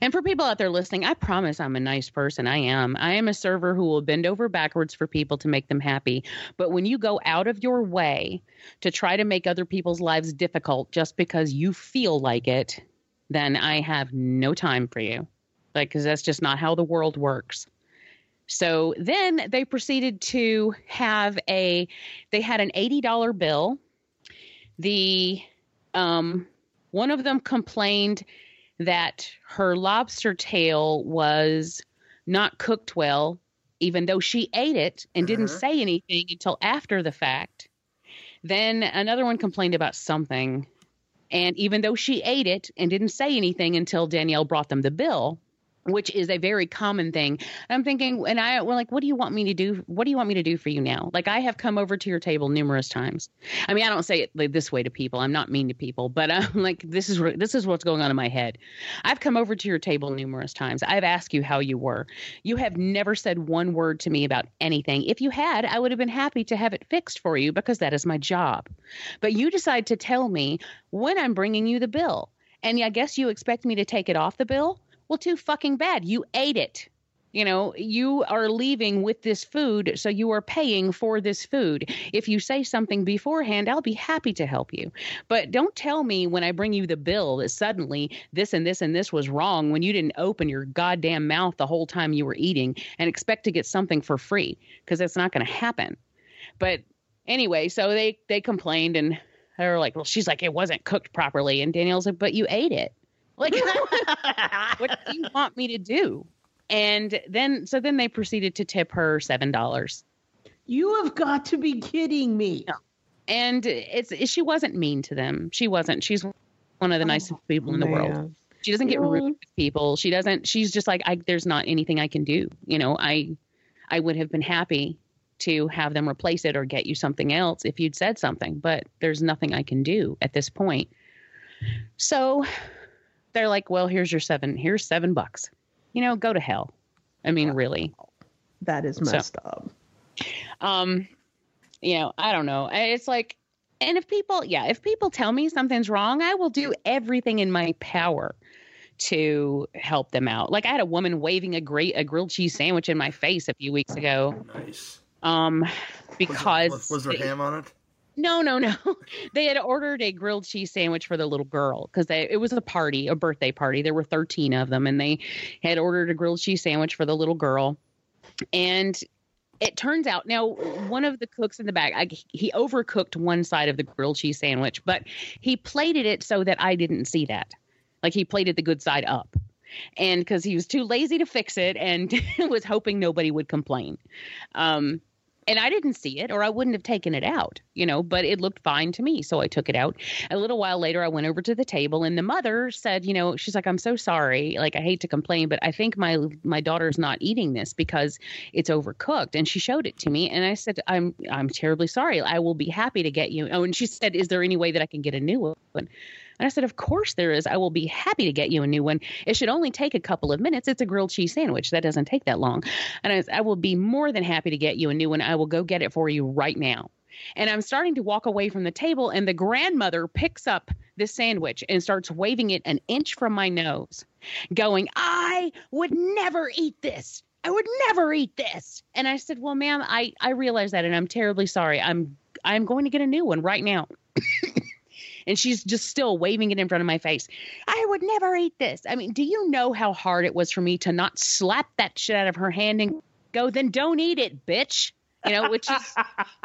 and for people out there listening, I promise I'm a nice person. I am. I am a server who will bend over backwards for people to make them happy. But when you go out of your way to try to make other people's lives difficult just because you feel like it, then I have no time for you. Like, because that's just not how the world works. So then they proceeded to have a, they had an $80 bill. The, um, one of them complained that her lobster tail was not cooked well, even though she ate it and didn't Uh-huh. say anything until after the fact. Then another one complained about something. And even though she ate it and didn't say anything until Danielle brought them the bill, which is a very common thing. I'm thinking, and I well, like, what do you want me to do? What do you want me to do for you now? Like, I have come over to your table numerous times. I mean, I don't say it like this way to people. I'm not mean to people, but I'm uh, like, this is this is what's going on in my head. I've come over to your table numerous times. I've asked you how you were. You have never said one word to me about anything. If you had, I would have been happy to have it fixed for you because that is my job. But you decide to tell me when I'm bringing you the bill. And I guess you expect me to take it off the bill? Well, too fucking bad. You ate it. You know, you are leaving with this food, so you are paying for this food. If you say something beforehand, I'll be happy to help you. But don't tell me when I bring you the bill that suddenly this and this and this was wrong when you didn't open your goddamn mouth the whole time you were eating and expect to get something for free because that's not going to happen. But anyway, so they they complained and they were like, "Well, she's like it wasn't cooked properly," and Danielle's like, "But you ate it." Like, what do you want me to do? And then, so then they proceeded to tip her seven dollars, You have got to be kidding me. and it's she wasn't mean to them. She wasn't. She's one of the oh, nicest people in the world. She doesn't get rude with people. She doesn't. She's just like, I, there's not anything I can do. You know, I, I would have been happy to have them replace it or get you something else if you'd said something, but there's nothing I can do at this point. So they're like, well, here's your seven. Here's seven bucks. You know, go to hell. I mean, really. That is messed up. um you know i don't know it's like and if people yeah if people tell me something's wrong i will do everything in my power to help them out like i had a woman waving a great a grilled cheese sandwich in my face a few weeks ago Nice. um because was, was there they- ham on it? No, no, no. They had ordered a grilled cheese sandwich for the little girl because it was a party, a birthday party. There were 13 of them, and they had ordered a grilled cheese sandwich for the little girl. And it turns out now one of the cooks in the back, I, he overcooked one side of the grilled cheese sandwich, but he plated it so that I didn't see that. Like he plated the good side up. And because he was too lazy to fix it and was hoping nobody would complain. Um, and I didn't see it or I wouldn't have taken it out, you know, but it looked fine to me. So I took it out. A little while later, I went over to the table and the mother said, you know, she's like, I'm so sorry. Like, I hate to complain, but I think my, my daughter's not eating this because it's overcooked. And she showed it to me. And I said, I'm, I'm terribly sorry. I will be happy to get you. Oh, and she said, is there any way that I can get a new one? And I said, Of course there is. I will be happy to get you a new one. It should only take a couple of minutes. It's a grilled cheese sandwich. That doesn't take that long. And I, I will be more than happy to get you a new one. I will go get it for you right now. And I'm starting to walk away from the table, and the grandmother picks up this sandwich and starts waving it an inch from my nose, going, I would never eat this. I would never eat this. And I said, Well, ma'am, I, I realize that and I'm terribly sorry. I'm I'm going to get a new one right now. and she's just still waving it in front of my face. I would never eat this. I mean, do you know how hard it was for me to not slap that shit out of her hand and go, then don't eat it, bitch? You know, which is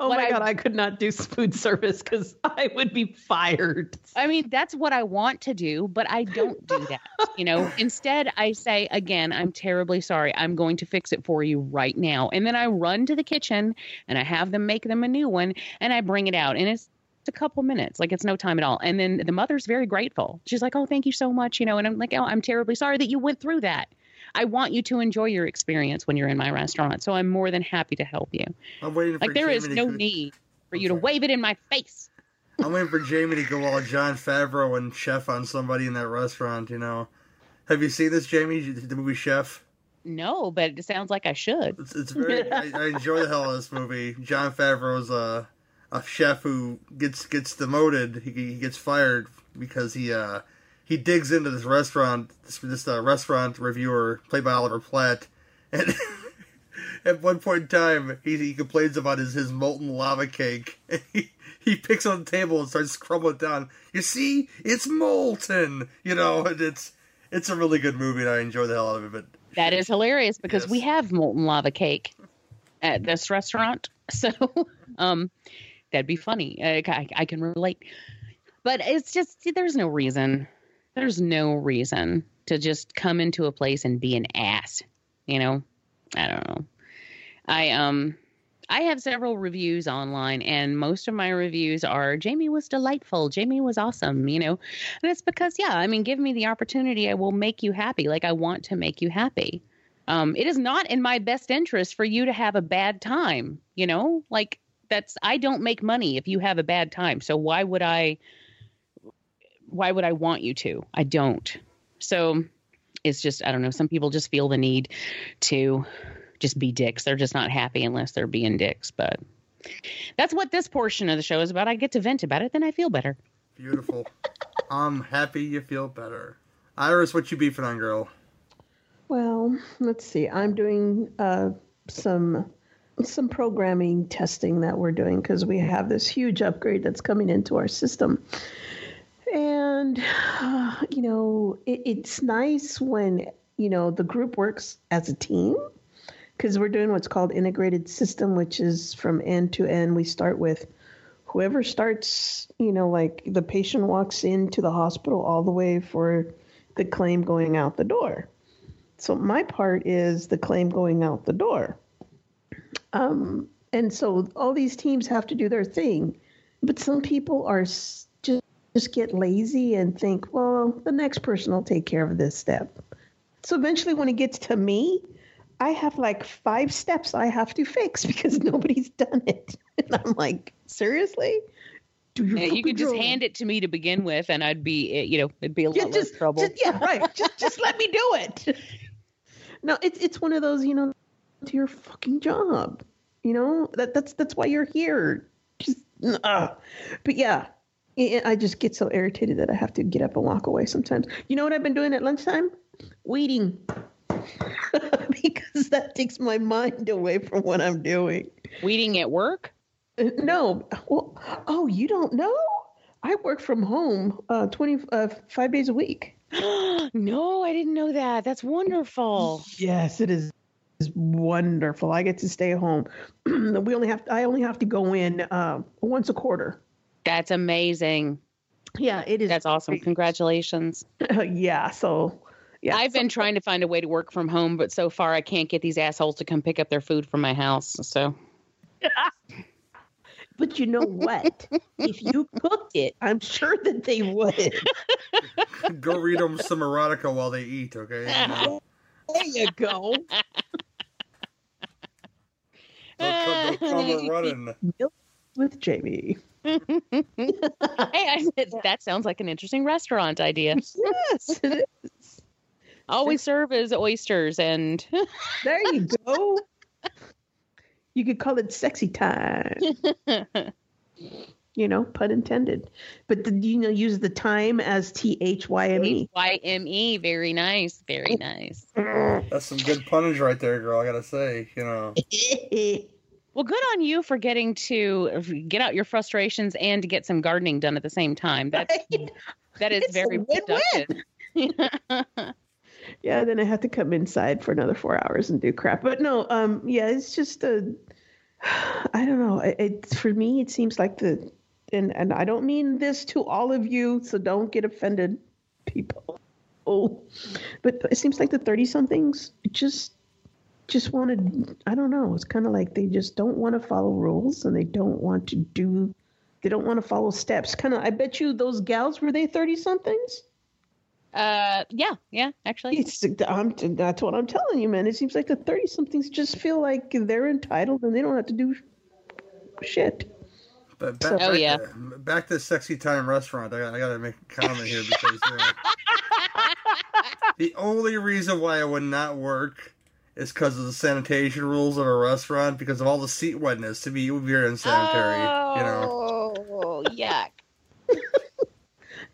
oh my I- god, I could not do food service because I would be fired. I mean, that's what I want to do, but I don't do that. You know, instead, I say, again, I'm terribly sorry. I'm going to fix it for you right now. And then I run to the kitchen and I have them make them a new one and I bring it out. And it's a couple minutes, like it's no time at all. And then the mother's very grateful. She's like, Oh, thank you so much. You know, and I'm like, Oh, I'm terribly sorry that you went through that. I want you to enjoy your experience when you're in my restaurant. So I'm more than happy to help you. I'm waiting for Like, there is Jamie to no need for I'm you to wave it in my face. I'm waiting for Jamie to go all Jon Favreau and chef on somebody in that restaurant. You know, have you seen this, Jamie? The movie Chef. No, but it sounds like I should. It's, it's very. I, I enjoy the hell of this movie. Jon Favreau's a a chef who gets gets demoted. He, he gets fired because he uh he digs into this restaurant. This, this uh, restaurant reviewer played by Oliver Platt, and at one point in time he, he complains about his his molten lava cake. And he he picks on the table and starts crumbling it down. You see, it's molten. You know, and it's it's a really good movie, and I enjoy the hell out of it. But That is hilarious because Yes. we have molten lava cake at this restaurant. So, um, that'd be funny. I, I, I can relate. But it's just, there's no reason. There's no reason to just come into a place and be an ass. You know? I don't know. I, um, I have several reviews online, and most of my reviews are Jamie was delightful. Jamie was awesome, you know? And it's because, yeah, I mean, give me the opportunity. I will make you happy. Like, I want to make you happy. Um, it is not in my best interest for you to have a bad time, you know? Like, that's, I don't make money if you have a bad time. So why would I, why would I want you to? I don't. So it's just, I don't know. Some people just feel the need to just be dicks. They're just not happy unless they're being dicks. But that's what this portion of the show is about. I get to vent about it, then I feel better. Beautiful. I'm happy you feel better. Iris, what you beefing on, girl? Well, let's see. I'm doing uh, some some programming testing that we're doing because we have this huge upgrade that's coming into our system. And uh, you know, it, it's nice when you know the group works as a team because we're doing what's called integrated system, which is from end to end. We start with whoever starts, you know, like the patient walks into the hospital all the way for the claim going out the door. So my part is the claim going out the door. Um, and so all these teams have to do their thing, but some people are just just get lazy and think, well, the next person will take care of this step. So eventually, when it gets to me, I have like five steps I have to fix because nobody's done it, and I'm like, seriously. Yeah, you could just hand it to me to begin with, and I'd be, eh, you know, it'd be a lot Yeah, less trouble. just- yeah, right. just just let me do it. No, it's it's one of those, you know, to your fucking job. You know that that's that's why you're here. Just, uh. but yeah, I I just get so irritated that I have to get up and walk away sometimes. You know what I've been doing at lunchtime? Weeding. because that takes my mind away from what I'm doing. Weeding at work? Uh, No, well, oh, you don't know? I work from home uh, 20, uh, five days a week. no, I didn't know that. That's wonderful. Yes, it is. Is wonderful. I get to stay home. we only have. I only have to go in uh, once a quarter. That's amazing. Yeah, it is. That's awesome. Congratulations. yeah. So, yeah. I've been trying to find a way to work from home, but so far I can't get these assholes to come pick up their food from my house. So But you know what? if you cooked it, I'm sure that they would. Go read them some erotica while they eat, okay? You know, there you go. They'll, they'll come running. With Jamie. hey, I, that sounds like an interesting restaurant idea. Yes. it is. All we serve is oysters and There you go. You could call it sexy time. You know, pun intended. But the, you know, use the time as T H Y M E. Y M E. Very nice. Very nice. That's some good punnage right there, girl. I gotta say, you know. Well, good on you for getting to get out your frustrations and to get some gardening done at the same time. That's that is It's very win-win. productive. yeah, then I have to come inside for another four hours and do crap. But no, um, yeah, it's just a. I don't know. It, it for me, it seems like the, and and I don't mean this to all of you, so don't get offended, people. Oh, but it seems like the thirty somethings just just wanted. I don't know. It's kind of like they just don't want to follow rules and they don't want to do. They don't want to follow steps. Kind of. I bet you those gals were they thirty somethings. Uh, yeah, yeah, actually. It's, I'm, that's what I'm telling you, man. It seems like the 30 somethings just feel like they're entitled and they don't have to do shit. But back, Oh, back, yeah. back to Sexy Time Restaurant. I, I gotta make a comment here because uh, the only reason why it would not work is because of the sanitation rules of a restaurant. Because of all the seat wetness, to me, it would be very unsanitary. You know, Oh, yuck.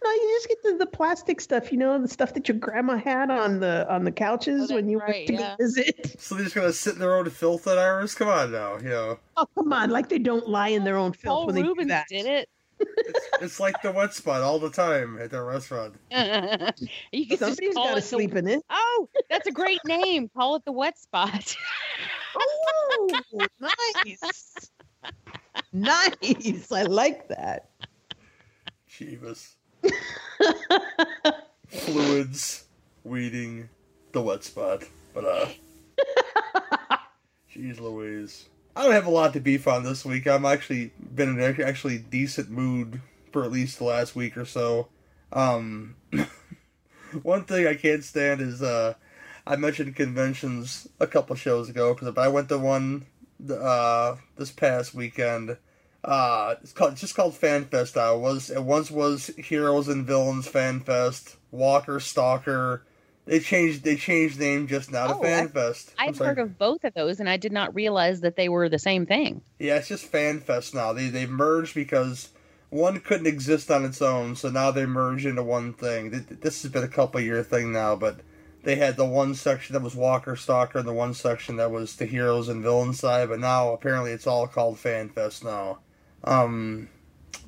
No, you just get the, the plastic stuff, you know, the stuff that your grandma had on the on the couches Oh, when you that's went right, to yeah. visit. so they're just gonna sit in their own filth at Iris. Come on now, you know. Oh, come on. Like they don't lie in their own filth Paul when they Reubens do that. did it. It's like the wet spot all the time at their restaurant. you could just Somebody's call got to it the- sleep in it. Oh, that's a great name. Call it the wet spot. Oh, nice. nice. I like that. Jeebus. Fluids, weeding, the wet spot. But, uh. Jeez Louise. I don't have a lot to beef on this week. I'm actually been in an actually decent mood for at least the last week or so. Um, one thing I can't stand is, uh, I mentioned conventions a couple shows ago, because I went to one, uh, this past weekend. Uh, it's called it's just called FanFest now. It was it once was Heroes and Villains FanFest, Walker Stalker. They changed they changed name just now to Oh, I've- FanFest. I'm I've heard of both of those, and I did not realize that they were the same thing. Yeah, it's just FanFest now. They they merged because one couldn't exist on its own, so now they merged into one thing. This has been a couple year thing now, but they had the one section that was Walker Stalker and the one section that was the heroes and villains side, but now apparently it's all called FanFest now. Um,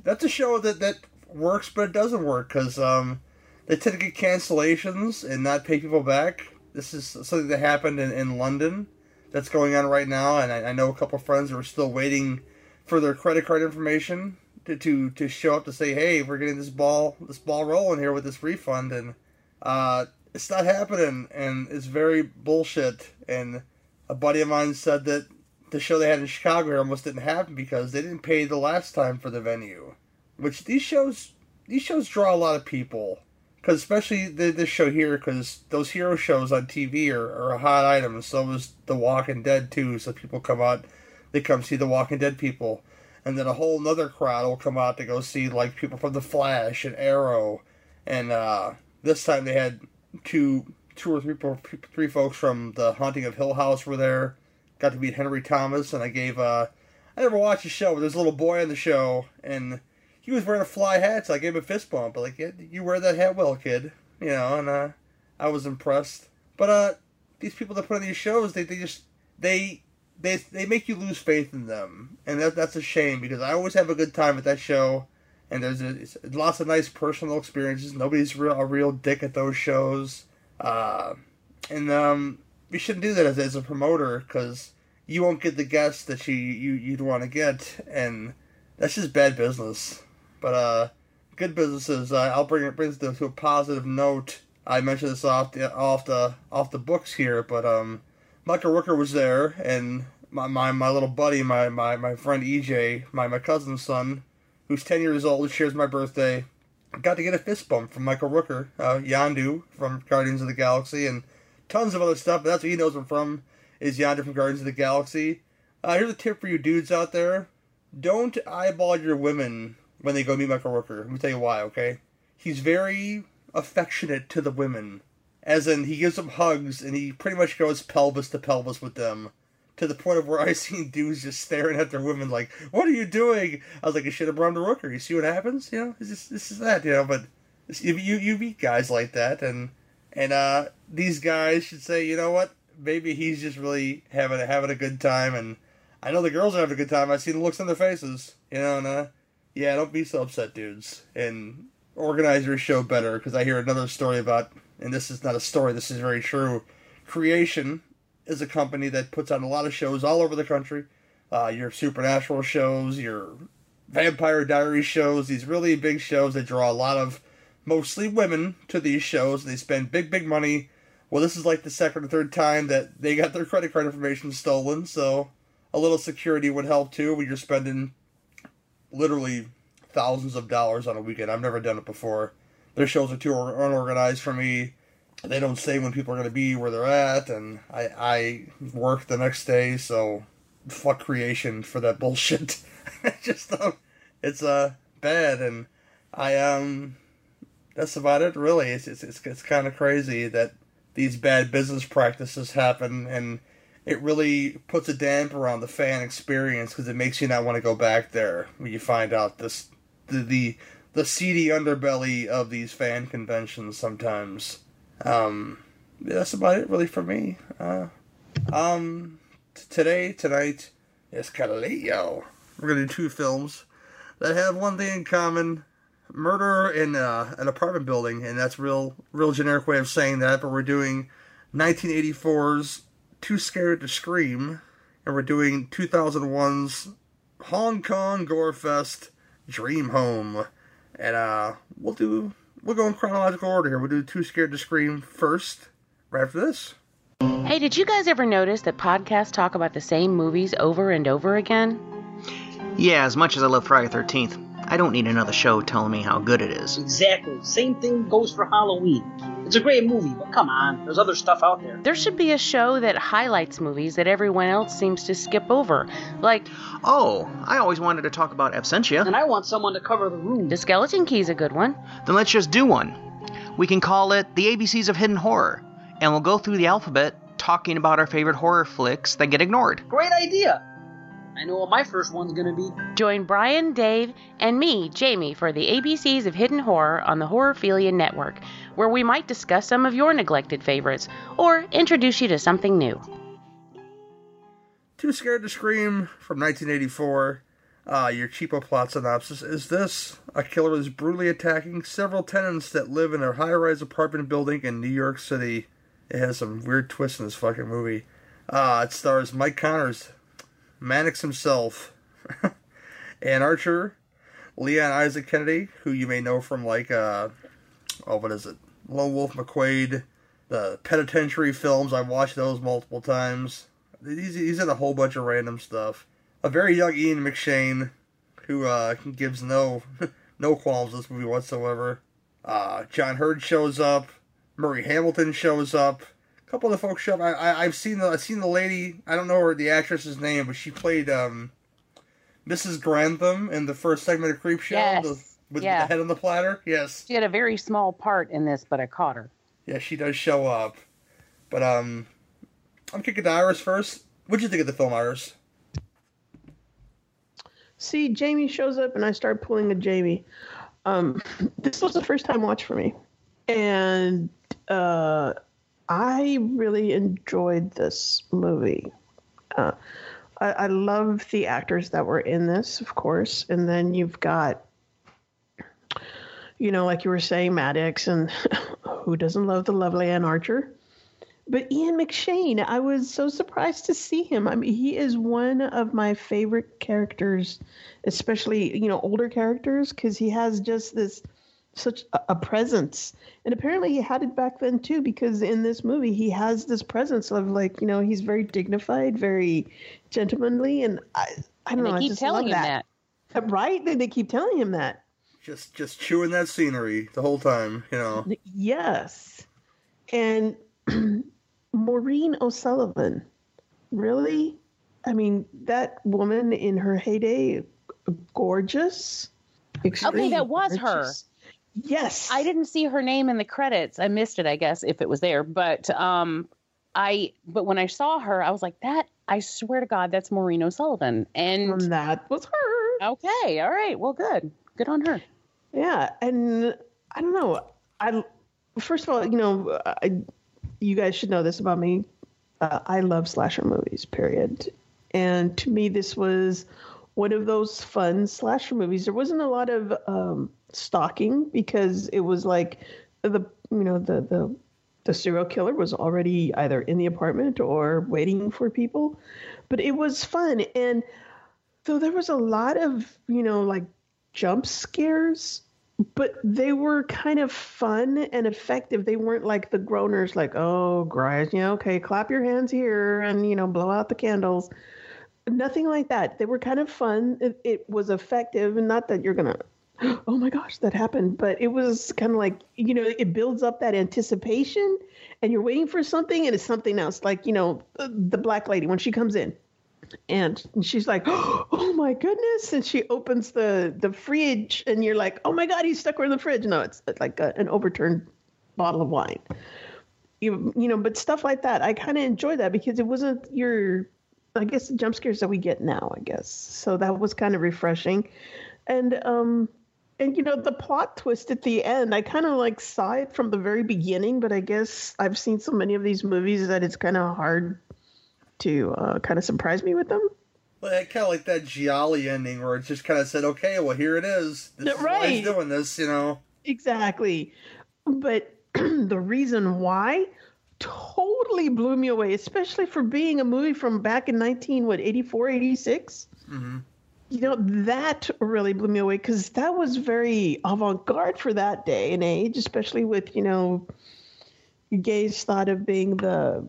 that's a show that that works, but it doesn't work because um, they tend to get cancellations and not pay people back. This is something that happened in, in London that's going on right now, and I, I know a couple friends who are still waiting for their credit card information to, to, to show up to say, hey, we're getting this ball this ball rolling here with this refund, and uh, it's not happening, and it's very bullshit. And a buddy of mine said that the show they had in Chicago almost didn't happen because they didn't pay the last time for the venue, which these shows these shows draw a lot of people. Because especially the, this show here, because those hero shows on TV are, are a hot item, so is The Walking Dead too. So people come out, they come see The Walking Dead people, and then a whole nother crowd will come out to go see like people from The Flash and Arrow, and uh, this time they had two two or three three folks from The Haunting of Hill House were there. Got to meet Henry Thomas, and I gave uh, I never watched the show, but there's a little boy on the show, and he was wearing a fly hat, so I gave him a fist bump. But like, yeah, you wear that hat well, kid. You know, and uh, I was impressed. But uh, these people that put on these shows, they, they just they they they make you lose faith in them, and that that's a shame because I always have a good time at that show. And there's a, lots of nice personal experiences. Nobody's real, a real dick at those shows, uh, and um, you shouldn't do that as, as a promoter because you won't get the guests that you, you you'd want to get, and that's just bad business. But uh, good businesses. Uh, I'll bring it brings to a positive note. I mentioned this off the off the off the books here, but um, Michael Rooker was there, and my, my, my little buddy, my, my, my friend EJ, my, my cousin's son, who's ten years old, shares my birthday, got to get a fist bump from Michael Rooker, uh, Yondu from Guardians of the Galaxy, and tons of other stuff. But that's what he knows him from is Yondu from Guardians of the Galaxy. Uh, here's a tip for you dudes out there: don't eyeball your women when they go meet Michael Rooker. Let me tell you why. Okay, he's very affectionate to the women, as in he gives them hugs and he pretty much goes pelvis to pelvis with them. to the point of where I seen dudes just staring at their women like, "What are you doing?" I was like, "You should have brought him to Rooker. You see what happens? You know, it's just, this is that. You know." But you you meet guys like that, and and uh, these guys should say, you know what? Maybe he's just really having a, having a good time, and I know the girls are having a good time. I see the looks on their faces, you know. And uh, yeah, don't be so upset, dudes, and organize your show better because I hear another story about, and this is not a story. This is very true. Creation is a company that puts on a lot of shows all over the country. Uh, your supernatural shows, your vampire diary shows, these really big shows that draw a lot of mostly women to these shows. They spend big, big money. Well, this is like the second or third time that they got their credit card information stolen, so a little security would help too when you're spending literally thousands of dollars on a weekend. I've never done it before. Their shows are too unorganized for me. They don't say when people are going to be where they're at, and I, I work the next day, so fuck creation for that bullshit. Just um, it's uh bad, and I um that's about it really. It's it's it's, it's kind of crazy that these bad business practices happen, and it really puts a damper on the fan experience because it makes you not want to go back there when you find out this the the, the seedy underbelly of these fan conventions sometimes. Um, that's about it really for me. Uh, um, t- today tonight late, yo. We're gonna do two films that have one thing in common: murder in uh, an apartment building, and that's real, real generic way of saying that. But we're doing 1984's Too Scared to Scream, and we're doing 2001's Hong Kong Gore Fest Dream Home, and uh, we'll do we'll go in chronological order here. We'll do Too Scared to Scream first, right after this. Hey, did you guys ever notice that podcasts talk about the same movies over and over again? Yeah, as much as I love Friday 13th, I don't need another show telling me how good it is. Exactly. Same thing goes for Halloween. It's a great movie, but come on, there's other stuff out there. There should be a show that highlights movies that everyone else seems to skip over. Like, Oh, I always wanted to talk about Absentia. And I want someone to cover the room. The Skeleton Key's a good one. Then let's just do one. We can call it The ABCs of Hidden Horror, and we'll go through the alphabet talking about our favorite horror flicks that get ignored. Great idea. I know what my first one's gonna be. Join Brian, Dave, and me, Jamie, for the ABCs of Hidden Horror on the Horrorphilia Network, where we might discuss some of your neglected favorites or introduce you to something new. Too Scared to Scream from 1984. Uh, your cheapo plot synopsis is this A killer is brutally attacking several tenants that live in a high rise apartment building in New York City. It has some weird twists in this fucking movie. Uh, it stars Mike Connors, Mannix himself, Anne Archer, Leon Isaac Kennedy, who you may know from like, uh, oh, what is it? Lone Wolf McQuade, the penitentiary films. I've watched those multiple times. He's, he's in a whole bunch of random stuff. A very young Ian McShane, who uh, gives no no qualms this movie whatsoever. Uh, John Heard shows up. Murray Hamilton shows up. A couple of the folks show up. I, I I've seen the I've seen the lady. I don't know her the actress's name, but she played um, Mrs. Grantham in the first segment of Creepshow. Yes. The, with Yeah. the head on the platter. Yes. She had a very small part in this, but I caught her. Yeah, she does show up. But um I'm kicking to Iris first. What'd you think of the film, Iris? See, Jamie shows up and I start pulling a Jamie. Um, this was the first time watch for me. And uh, I really enjoyed this movie. Uh, I, I love the actors that were in this, of course. And then you've got, you know, like you were saying, Mannix, and who doesn't love the lovely Anne Archer? But Ian McShane, I was so surprised to see him. I mean, he is one of my favorite characters, especially you know older characters, because he has just this such a, a presence. And apparently, he had it back then too, because in this movie, he has this presence of like you know he's very dignified, very gentlemanly, and I I don't And know. they I keep just telling love him that. Uh, right? They, they keep telling him that. Just just chewing that scenery the whole time, you know. Yes. And Maureen O'Sullivan. Really? I mean, that woman in her heyday, gorgeous. Okay, that was her. Yes. I didn't see her name in the credits. I missed it, I guess, if it was there. But um, I but when I saw her, I was like, that I swear to God, that's Maureen O'Sullivan. And that was her. okay, all right, well, good, good on her. Yeah, and I don't know. I first of all, you know, I, you guys should know this about me. Uh, I love slasher movies. Period. And to me, this was one of those fun slasher movies. There wasn't a lot of um, stalking because it was like the you know the the the serial killer was already either in the apartment or waiting for people, but it was fun. And so there was a lot of you know like jump scares but they were kind of fun and effective. They weren't like the groaners like oh guys you know okay clap your hands here and you know blow out the candles. Nothing like that. They were kind of fun. It, it was effective. And not that you're gonna oh my gosh that happened but it was kind of like you know it builds up that anticipation and you're waiting for something and it's something else like you know the, the black lady when she comes in and she's like, "Oh my goodness!" And she opens the the fridge, and you're like, "Oh my god, he's stuck in the fridge." No, it's like a, an overturned bottle of wine. You you know, but stuff like that, I kind of enjoy that because it wasn't your, I guess, the jump scares that we get now. I guess so that was kind of refreshing, and um. And you know the plot twist at the end, I kind of like saw it from the very beginning, but I guess I've seen so many of these movies that it's kind of hard to uh, kind of surprise me with them. Like, kind of like that Gialli ending where it just kind of said, "Okay, well here it is. This is Right. he's doing this." You know. Exactly. But the reason why totally blew me away, especially for being a movie from back in 19, what, 84, 86? Mm-hmm. You know, that really blew me away because that was very avant garde for that day and age, especially with, you know, gays thought of being the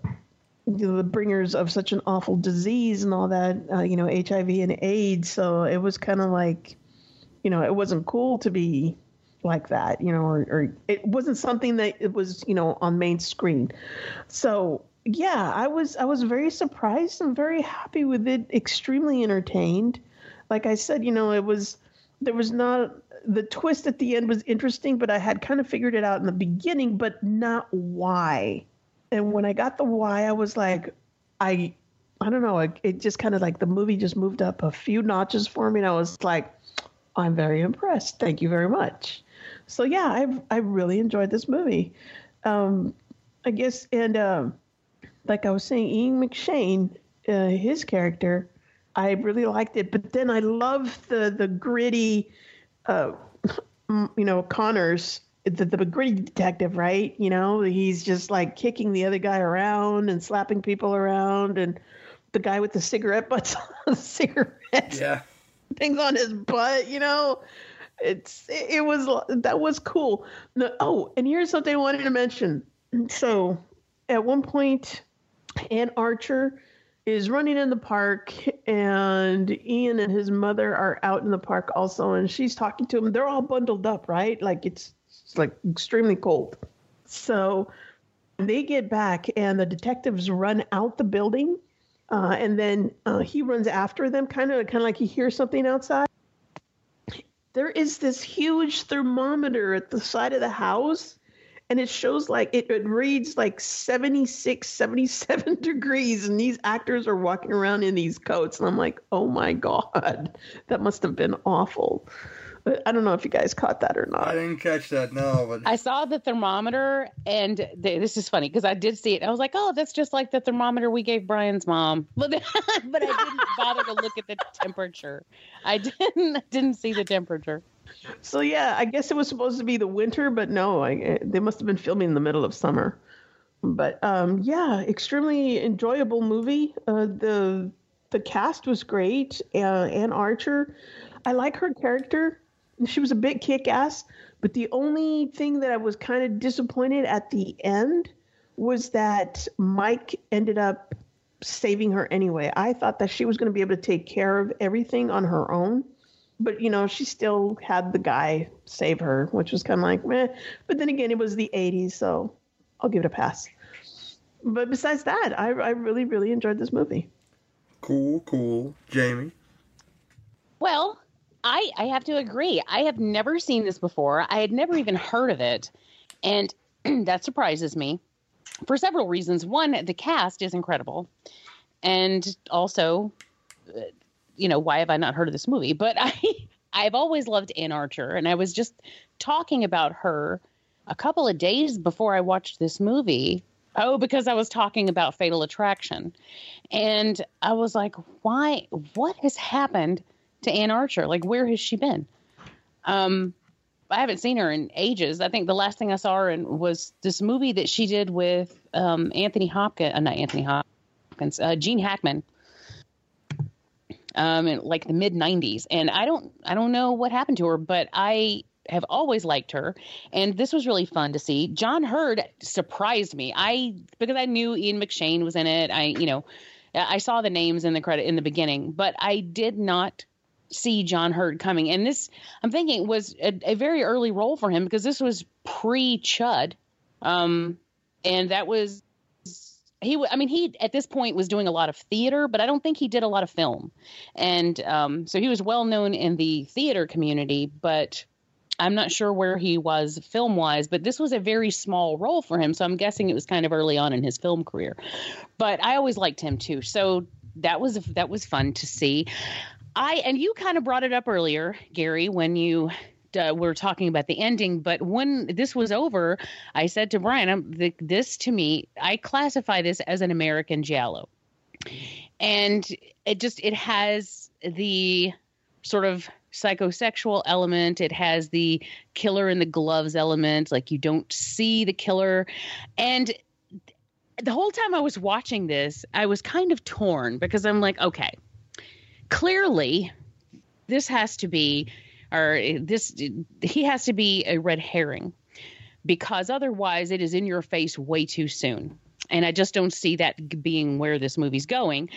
you know, the bringers of such an awful disease and all that, uh, you know, HIV and AIDS. So it was kind of like, you know, it wasn't cool to be like that, you know, or, or it wasn't something that it was, you know, on main screen. So yeah, I was I was very surprised and very happy with it. Extremely entertained. Like I said, you know, it was there was not the twist at the end was interesting, but I had kind of figured it out in the beginning, but not why. And when I got the why, I was like, I I don't know, it, it just kind of like the movie just moved up a few notches for me, and I was like, I'm very impressed. Thank you very much. So yeah, I I really enjoyed this movie. Um, I guess, and um, like I was saying, Ian McShane, uh, his character, I really liked it. But then I love the the gritty, uh, you know, Connors, the, the gritty detective, right? You know, he's just like kicking the other guy around and slapping people around, and the guy with the cigarette butts, on cigarette Yeah. things on his butt, you know. It's it, it was that was cool. No, oh, and here's something I wanted to mention. So, at one point, Anne Archer is running in the park, and Ian and his mother are out in the park also, and she's talking to him. They're all bundled up, right? Like it's, it's like extremely cold. So they get back, and the detectives run out the building, uh, and then uh, he runs after them, kind of kind of like he hears something outside. There is this huge thermometer at the side of the house, and it shows like it, it reads like 76, 77 degrees, and these actors are walking around in these coats, and I'm like, oh my god, that must have been awful. I don't know if you guys caught that or not. I didn't catch that. No, but I saw the thermometer, and th- this is funny because I did see it. I was like, "Oh, that's just like the thermometer we gave Brian's mom," but but I didn't bother to look at the temperature. I didn't didn't see the temperature. So yeah, I guess it was supposed to be the winter, but no, I, they must have been filming in the middle of summer. But um, yeah, extremely enjoyable movie. Uh, the the cast was great. Uh, Anne Archer, I like her character. She was a bit kick ass, but the only thing that I was kind of disappointed at the end was that Mike ended up saving her anyway. I thought that she was going to be able to take care of everything on her own but you know she still had the guy save her which was kind of like meh. but then again it was the 80s so i'll give it a pass but besides that i, I really really enjoyed this movie cool, cool. Jamie. Well, I I have to agree. I have never seen this before. I had never even heard of it, and that surprises me for several reasons. One, the cast is incredible, and also, uh, you know, why have I not heard of this movie? But I, I've always loved Anne Archer, and I was just talking about her a couple of days before I watched this movie. Oh, because I was talking about Fatal Attraction, and I was like, why? What has happened to Anne Archer? Like, where has she been? Um, I haven't seen her in ages. I think the last thing I saw her in was this movie that she did with um, Anthony Hopkins, uh, not Anthony Hopkins, uh, Gene Hackman, um, in like the mid '90s. And I don't, I don't know what happened to her, but I have always liked her, and this was really fun to see. John Heard surprised me. I because I knew Ian McShane was in it. I, you know, I saw the names in the credit in the beginning, but I did not see John Heard coming. And this, I'm thinking, was a, a very early role for him because this was pre Chud. Um, and that was, he, I mean, he at this point was doing a lot of theater, but I don't think he did a lot of film. And um, so he was well known in the theater community, but I'm not sure where he was film wise, but this was a very small role for him. So I'm guessing it was kind of early on in his film career. But I always liked him too. So that was that was fun to see. I and you kind of brought it up earlier, Gary, when you uh, were talking about the ending. But when this was over, I said to Brian, the, "This to me, I classify this as an American Giallo, and it just it has the sort of psychosexual element. It has the killer in the gloves element, like you don't see the killer, and." The whole time I was watching this, I was kind of torn because I'm like, okay, clearly this has to be or this he has to be a red herring because otherwise it is in your face way too soon. And i just don't see that being where this movie's going.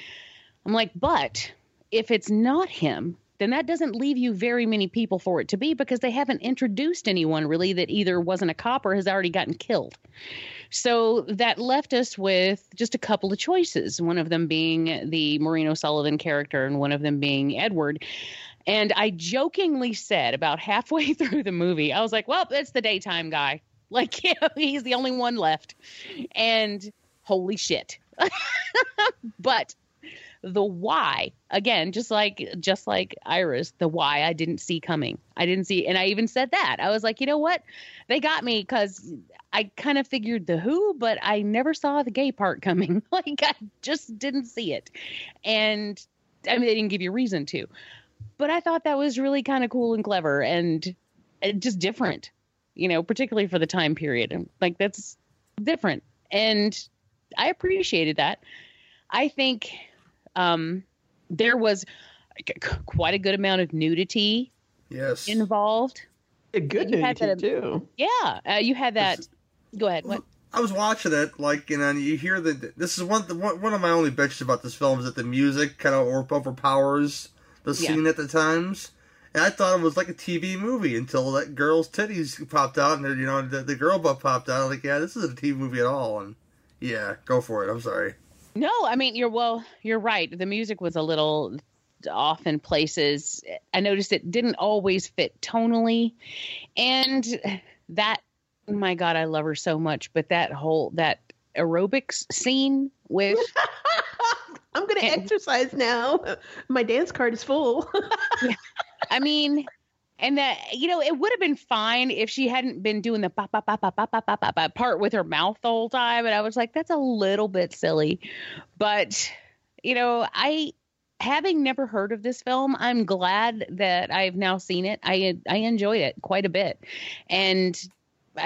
I'm like but if it's not him then that doesn't leave you very many people for it to be because they haven't introduced anyone really that either wasn't a cop or has already gotten killed. So that left us with just a couple of choices, one of them being the Maureen O'Sullivan character and one of them being Edward. And I jokingly said about halfway through the movie, I was like, well, it's the daytime guy. Like, he's the only one left. And holy shit. but the why again just like just like iris the why i didn't see coming i didn't see and i even said that i was like you know what they got me because i kind of figured the who but i never saw the gay part coming like i just didn't see it and i mean they didn't give you reason to but i thought that was really kind of cool and clever and uh, just different you know particularly for the time period like that's different and i appreciated that i think um, there was quite a good amount of nudity yes involved. A good You had nudity that- too. Yeah, uh, you had that. Go ahead. What? I was watching it, like, you know, and you hear that this is one, the, one one of my only bitches about this film is that the music kind of overpowers the Yeah. scene at the times. And I thought it was like a TV movie until that girl's titties popped out and, you know, the, the girl butt popped out. I'm like, yeah, this isn't a TV movie at all. And yeah, go for it. I'm sorry. No, I mean you're well. You're right. The music was a little off in places. I noticed it didn't always fit tonally, and that. Oh my God, I love her so much. But that whole that aerobics scene with I'm going to exercise now. My dance card is full. yeah. I mean, and that you know, it would have been fine if she hadn't been doing the pop, pop, pop, pop, pop, pop, pop, pop part with her mouth the whole time. And I was like, that's a little bit silly, but you know, I having never heard of this film, I'm glad that I've now seen it. I I enjoyed it quite a bit, and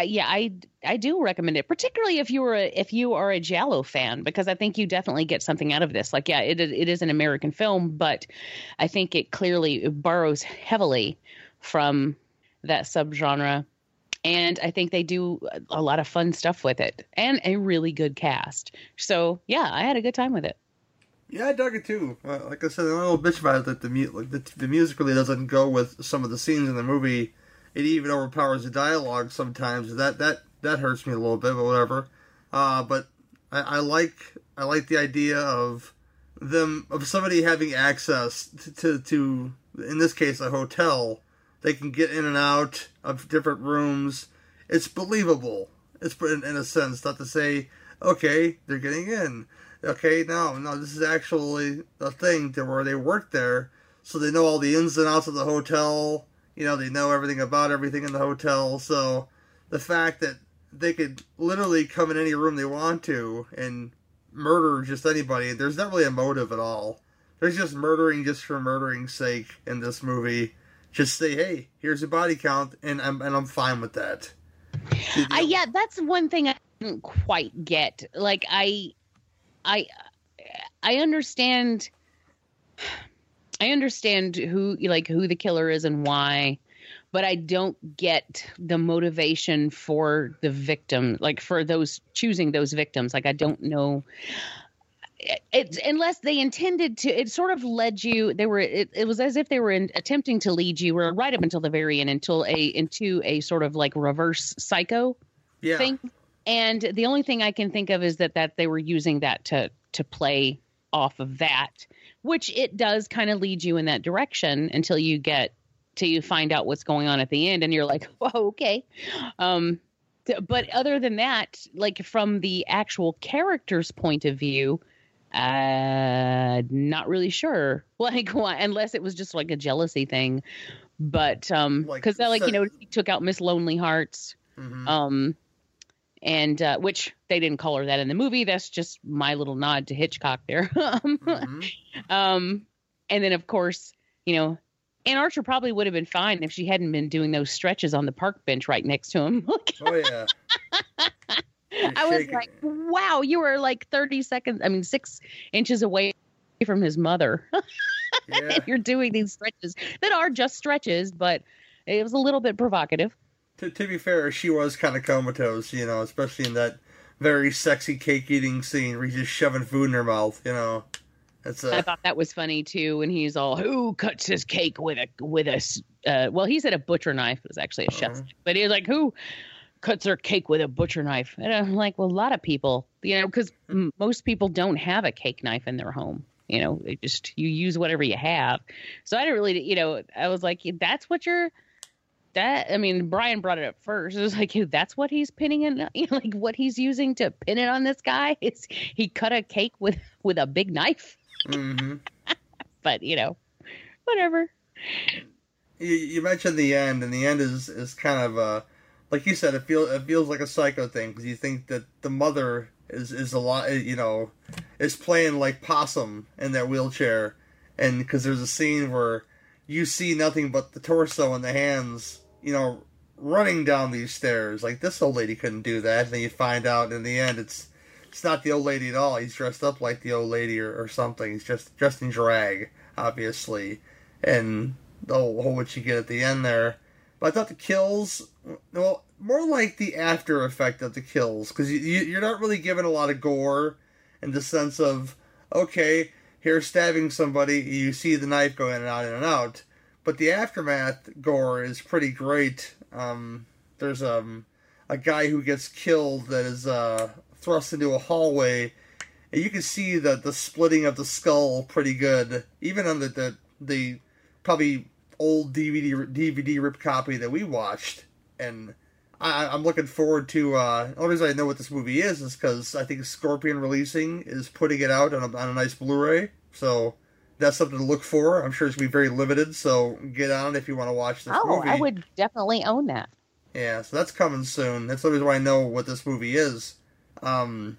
yeah, I I do recommend it, particularly if you are a, if you are a Giallo fan, because I think you definitely get something out of this. Like, yeah, it it is an American film, but I think it clearly borrows heavily from that subgenre. And I think they do a lot of fun stuff with it and a really good cast. So, yeah, I had a good time with it. Yeah, I dug it too. Uh, like I said, the little bitch about it that the, mu- like, the the music really doesn't go with some of the scenes in the movie. It even overpowers the dialogue sometimes. That that that hurts me a little bit, but whatever. Uh, but I, I like I like the idea of them of somebody having access to, to to in this case a hotel. They can get in and out of different rooms. It's believable. It's in, in a sense, not to say okay they're getting in Okay, no, no, this is actually a thing to where they work there, so they know all the ins and outs of the hotel. You know, they know everything about everything in the hotel. So the fact that they could literally come in any room they want to and murder just anybody, there's not really a motive at all. There's just murdering just for murdering's sake in this movie. Just say, hey, here's a body count, and I'm and I'm fine with that. I, yeah, that's one thing I didn't quite get. Like I, I, I understand. I understand who like who the killer is and why, but I don't get the motivation for the victim, like for those choosing those victims. Like I don't know. It's unless they intended to. It sort of led you. They were. It, it was as if they were in, attempting to lead you, or right up until the very end, until a into a sort of like reverse psycho Yeah. thing. And the only thing I can think of is that that they were using that to to play off of that, which it does kind of lead you in that direction until you get till you find out what's going on at the end, and you're like, whoa, okay. Um, but other than that, like from the actual character's point of view, uh, not really sure. Like, why, unless it was just like a jealousy thing. But um, because like so- you know, he took out Miss Lonely Hearts. Mhm. Um, and uh, which they didn't call her that in the movie. That's just my little nod to Hitchcock there. um, Mhm. um, and then of course, you know, Anne Archer probably would have been fine if she hadn't been doing those stretches on the park bench right next to him. Oh yeah. I was like, wow, you were like 30 seconds, I mean, six inches away from his mother. Yeah. and you're doing these stretches that are just stretches, but it was a little bit provocative. To, to be fair, she was kind of comatose, you know, especially in that very sexy cake eating scene where he's just shoving food in her mouth, you know. That's I uh, thought that was funny too when he's all, "Who cuts his cake with a with a?" Uh, well, he said a butcher knife. It was actually a chef's, Uh-huh. knife. but he was like, "Who cuts their cake with a butcher knife?" And I'm like, "Well, a lot of people, you know, because m- most people don't have a cake knife in their home. You know, they just you use whatever you have." So I didn't really, you know, I was like, "That's what you're." That I mean, Brian brought it up first. It was like, that's what he's pinning in, you know, like what he's using to pin it on this guy. Is he cut a cake with with a big knife? mhm. but you know, whatever. you, you mentioned the end, and the end is is kind of uh, like you said, it feels it feels like a psycho thing because you think that the mother is is a lot, you know, is playing like possum in that wheelchair, and because there's a scene where you see nothing but the torso and the hands, you know, running down these stairs. Like this old lady couldn't do that, and then you find out in the end it's it's not the old lady at all. He's dressed up like the old lady or, or something. He's just dressed in drag, obviously, and the whole what you get at the end there. But I thought the kills, well, more like the after effect of the kills, because you, you, you're not really given a lot of gore in the sense of, okay, here's stabbing somebody, you see the knife go in and out, in and out. But the aftermath gore is pretty great. Um, there's um, a guy who gets killed that is uh, thrust into a hallway, and you can see the, the splitting of the skull pretty good, even on the, the, the probably old DVD DVD rip copy that we watched, and I, I'm looking forward to. Uh, only reason I know what this movie is is because I think Scorpion Releasing is putting it out on a, on a nice Blu-ray, so that's something to look for. I'm sure it's gonna be very limited, so get on if you want to watch this Oh, movie. I would definitely own that. Yeah, so that's coming soon. That's the reason why I know what this movie is. Um,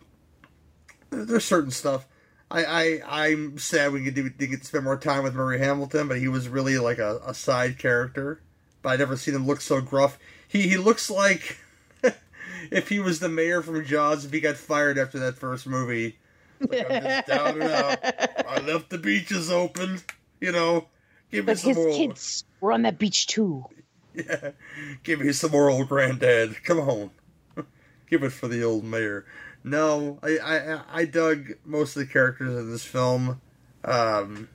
there's certain stuff. I, I I'm sad we didn't get to spend more time with Murray Hamilton, but he was really like a, a side character. But I never seen him look so gruff. He he looks like if he was the mayor from Jaws if he got fired after that first movie. Like, I'm just down and out. I left the beaches open. You know, give me But some his more. kids were on that beach too. Yeah, give me some more old granddad. Come on, give it for the old mayor. No, I, I I dug most of the characters in this film. Um,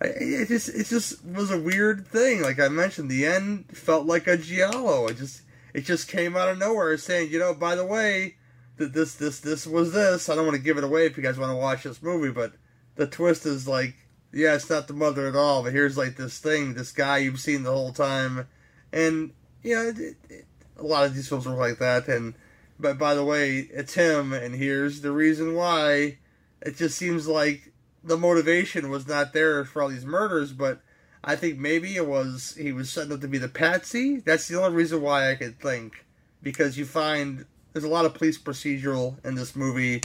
I, it just it just was a weird thing. Like I mentioned, the end felt like a giallo. It just it just came out of nowhere, saying, you know, by the way, this this this was this. I don't want to give it away if you guys want to watch this movie, but the twist is like, yeah, it's not the mother at all. But here's like this thing, this guy you've seen the whole time, and yeah, it, it, a lot of these films were like that. And but by the way, it's him, and here's the reason why. it just seems like the motivation was not there for all these murders, but I think maybe it was he was setting up to be the patsy. That's the only reason why I could think. Because you find there's a lot of police procedural in this movie,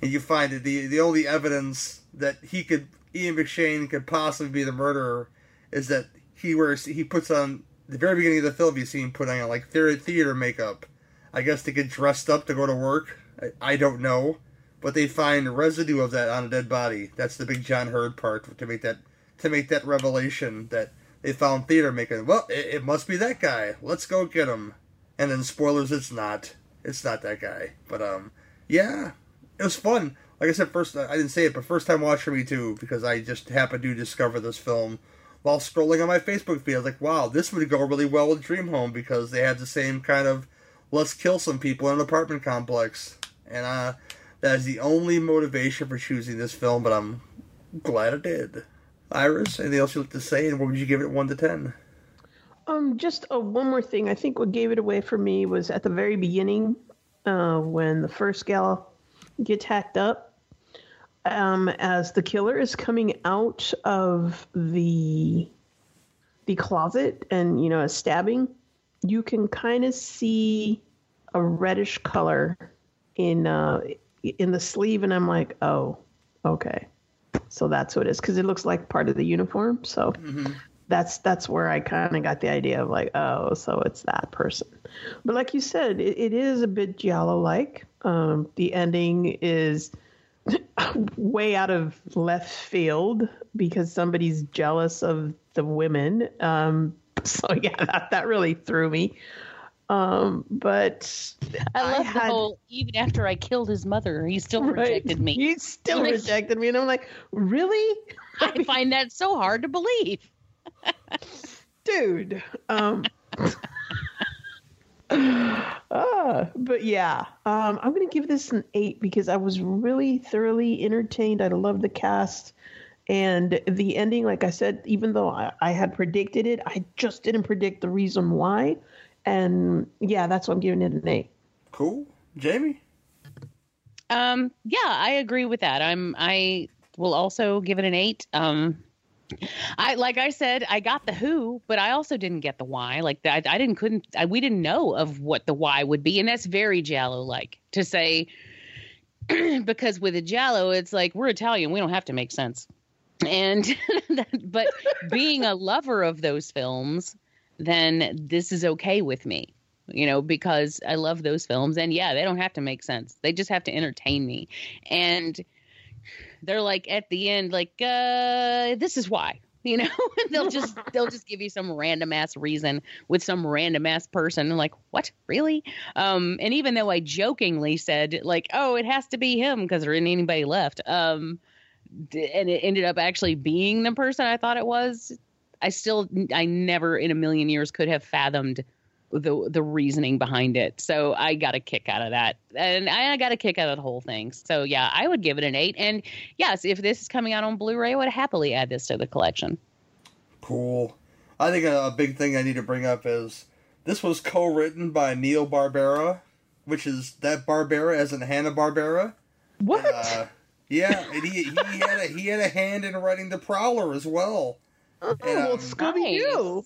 and you find that the the only evidence that he could Ian McShane could possibly be the murderer is that he wears he puts on the very beginning of the film you see him putting on like theater makeup. I guess to get dressed up to go to work. I, I don't know, but they find residue of that on a dead body. That's the big John Heard part to make that to make that revelation that they found theater making. Well, it, it must be that guy. Let's go get him. And then spoilers, it's not. It's not that guy. But um, yeah, it was fun. Like I said, first I didn't say it, but first time watching me too because I just happened to discover this film while scrolling on my Facebook feed. I was like, wow, this would go really well with Dream Home because they had the same kind of let's kill some people in an apartment complex. And uh, that is the only motivation for choosing this film, but I'm glad I did. Iris, anything else you'd like to say, and what would you give it one to ten? Um, just uh, one more thing. I think what gave it away for me was at the very beginning, uh, when the first gal gets hacked up, um, as the killer is coming out of the the closet and you know is stabbing, you can kind of see a reddish color in uh, in the sleeve, and I'm like, oh, okay, so that's what it is because it looks like part of the uniform. So that's that's where I kind of got the idea of like, oh, so it's that person. But like you said, it, it is a bit giallo like. Um, the ending is way out of left field because somebody's jealous of the women. Um, so yeah, that that really threw me. Um, but I love the had- whole. Even after I killed his mother, he still Right. rejected me. He still Like- rejected me, and I'm like, really, I find that so hard to believe. Dude? Um, ah, but yeah, um, I'm gonna give this an eight because I was really thoroughly entertained. I loved the cast. And the ending, like I said, even though I, I had predicted it, I just didn't predict the reason why. And yeah, that's why I'm giving it an eight. Cool, Jamie. Um, yeah, I agree with that. I'm. I will also give it an eight. Um, I like I said, I got the who, but I also didn't get the why. Like I, I didn't couldn't. I, we didn't know of what the why would be, and that's very Giallo like to say. because with a Giallo, it's like we're Italian, we don't have to make sense. And but being a lover of those films, then this is okay with me you know, because I love those films. And yeah, they don't have to make sense. They just have to entertain me. And they're like at the end, like, uh, this is why. You know, they'll just they'll just give you some random ass reason with some random ass person. And like, what? Really? Um, and even though I jokingly said, like, oh, it has to be him because there isn't anybody left. Um, d- and it ended up actually being the person I thought it was. I still, I never in a million years could have fathomed the the reasoning behind it. So I got a kick out of that, and I got a kick out of the whole thing. So yeah, I would give it an eight. And yes, if this is coming out on Blu-ray, I would happily add this to the collection. Cool. I think a, a big thing I need to bring up is this was co-written by Neal Barbera, which is that Barbera as in Hanna Barbera. What? Uh, yeah, and he, he had a he had a hand in writing the Prowler as well. oh, and, well, um, Scooby Doo.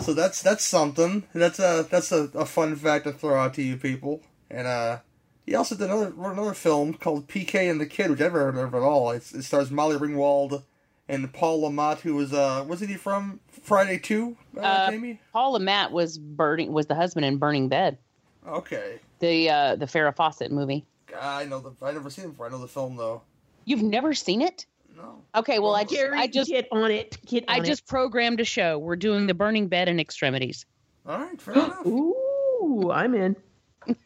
So that's that's something. That's a that's a, a fun fact to throw out to you people. And uh, he also did another wrote another film called PK and the Kid, which I've never heard of at all. It's, it stars Molly Ringwald and Paul LeMat, who was uh wasn't he from Friday Two? Uh, Uh, Jamie. Paul Matt was burning was the husband in Burning Bed, Okay, the uh, the Farrah Fawcett movie. I know the I never seen him before. I know the film though. You've never seen it? No. Okay, well I just Gary, I just get on it. Get on I just programmed a show. We're doing the Burning Bed and Extremities. All right, fair enough. Ooh, I'm in.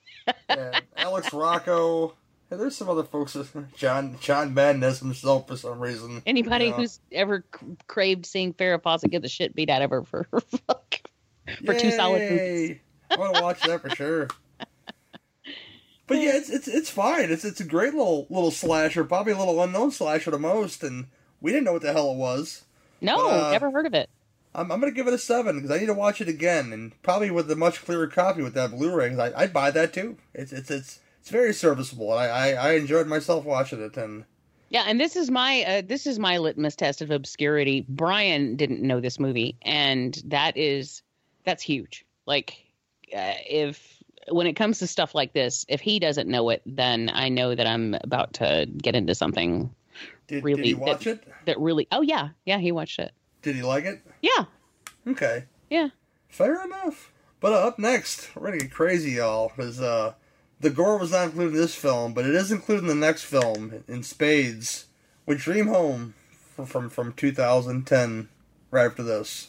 Yeah, Alex Rocco. Yeah, there's some other folks. John John Mannix himself for some reason. Anybody you know. who's ever craved seeing Farrah Fawcett get the shit beat out of her for for two solid movies. I want to watch that for sure. But yeah, it's it's it's fine. It's it's a great little little slasher, probably a little unknown slasher to most, and we didn't know what the hell it was. No, But, uh, never heard of it. I'm I'm gonna give it a seven because I need to watch it again, and probably with a much clearer copy with that Blu-ray. I I'd buy that too. It's it's it's it's very serviceable. And I, I I enjoyed myself watching it, and Yeah, and this is my uh, this is my litmus test of obscurity. Brian didn't know this movie, and that is that's huge. Like, uh, if when it comes to stuff like this, if he doesn't know it, then I know that I'm about to get into something did, really did he watch that, it? that really. Oh yeah, yeah, he watched it. Did he like it? Yeah, Okay. yeah. Fair enough. But uh, up next, we're gonna get crazy, y'all, because uh, the gore was not included in this film, but it is included in the next film in spades, with Dream Home from from, from 2010. Right after this.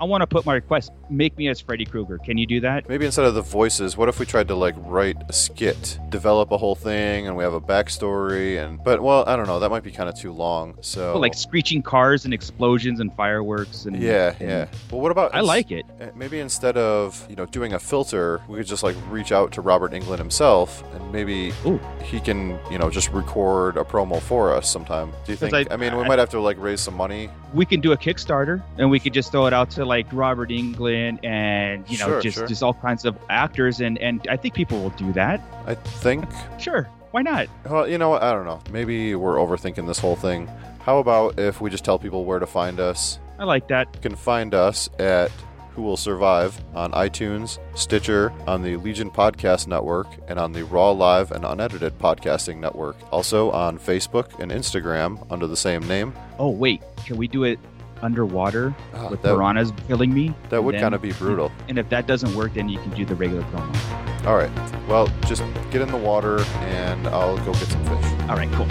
I want to put my request. Make me as Freddy Krueger. Can you do that? Maybe instead of the voices, what if we tried to like write a skit, develop a whole thing, and we have a backstory? And but well, I don't know. That might be kind of too long. So like screeching cars and explosions and fireworks and yeah, and- yeah. Well, what about I like it. Uh, Maybe instead of you know doing a filter, we could just like reach out to Robert Englund himself, and maybe Ooh. he can you know just record a promo for us sometime. Do you think? I, I- mean, we I- might have to like raise some money. We can do a Kickstarter and we could just throw it out to like Robert Englund and you know Sure, just sure. just all kinds of actors and and I think people will do that. I think. Sure, why not? Well, you know what? I don't know. Maybe we're overthinking this whole thing. How about if we just tell people where to find us? I like that. You can find us at Who Will Survive on iTunes, Stitcher, on the Legion Podcast Network, and on the Raw Live and Unedited Podcasting Network. Also on Facebook and Instagram under the same name. Oh wait, can we do it underwater Ah, with that- piranhas killing me? That would kind of be brutal. And if that doesn't work, then you can do the regular promo. All right. Well, just get in the water and I'll go get some fish. All right, cool.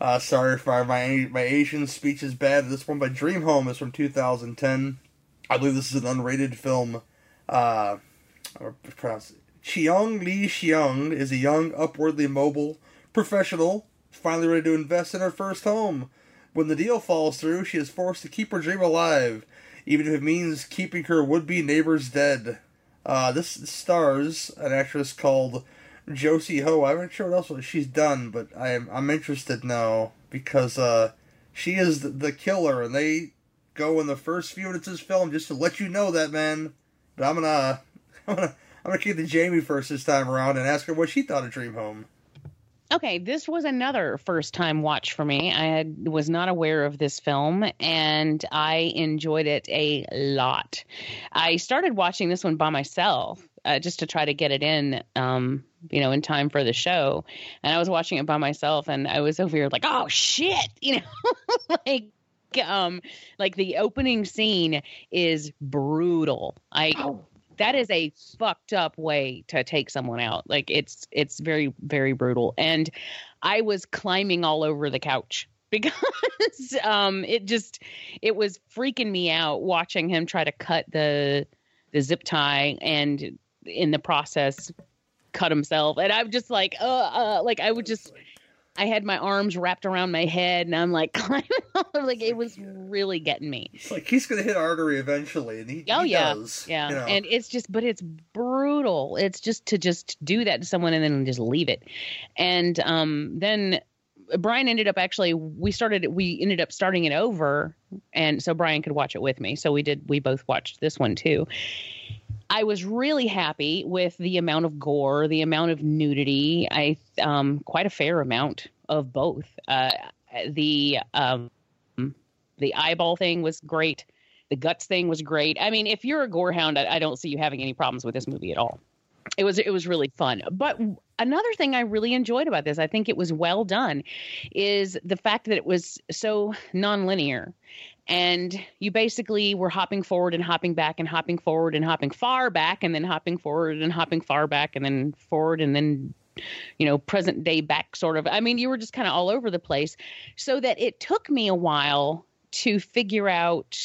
Uh, sorry if my, my my Asian speech is bad. This one by Dream Home is from 2010. I believe this is an unrated film. Uh, or pronounce Cheong Lee Xiong is a young, upwardly mobile professional, finally ready to invest in her first home. When the deal falls through, she is forced to keep her dream alive, even if it means keeping her would-be neighbors dead. Uh, this stars an actress called Josie Ho. I'm not sure what else she's done, but I'm I'm interested now because uh, she is the, the killer, and they go in the first few minutes of this film just to let you know that man. But I'm gonna I'm gonna I'm gonna kick the Jamie first this time around and ask her what she thought of Dream Home. Okay, this was another first time watch for me. I had, was not aware of this film and I enjoyed it a lot. I started watching this one by myself uh, just to try to get it in, um, you know, in time for the show. And I was watching it by myself and I was over here like, oh shit, you know, like. Um, like the opening scene is brutal. I that is a fucked up way to take someone out. Like it's it's very very brutal. And I was climbing all over the couch because um it just it was freaking me out watching him try to cut the the zip tie and in the process cut himself. And I'm just like uh, uh like I would just I had my arms wrapped around my head and I'm like climbing like it was really getting me. It's like he's gonna hit artery eventually, and he, Oh he yeah, does. yeah, you know. and it's just, but it's brutal. It's just to just do that to someone and then just leave it, and um, then Brian ended up actually we started we ended up starting it over, and so Brian could watch it with me. So we did. We both watched this one too. I was really happy with the amount of gore, the amount of nudity. I um, quite a fair amount of both. Uh, the um, the eyeball thing was great. The guts thing was great. I mean, if you're a gorehound, I, I don't see you having any problems with this movie at all. It was it was really fun. But another thing I really enjoyed about this, I think it was well done, is the fact that it was so nonlinear. And you basically were hopping forward and hopping back and hopping forward and hopping far back and then hopping forward and hopping far back and then forward and then you know, present day back sort of. I mean, you were just kind of all over the place. So that it took me a while to figure out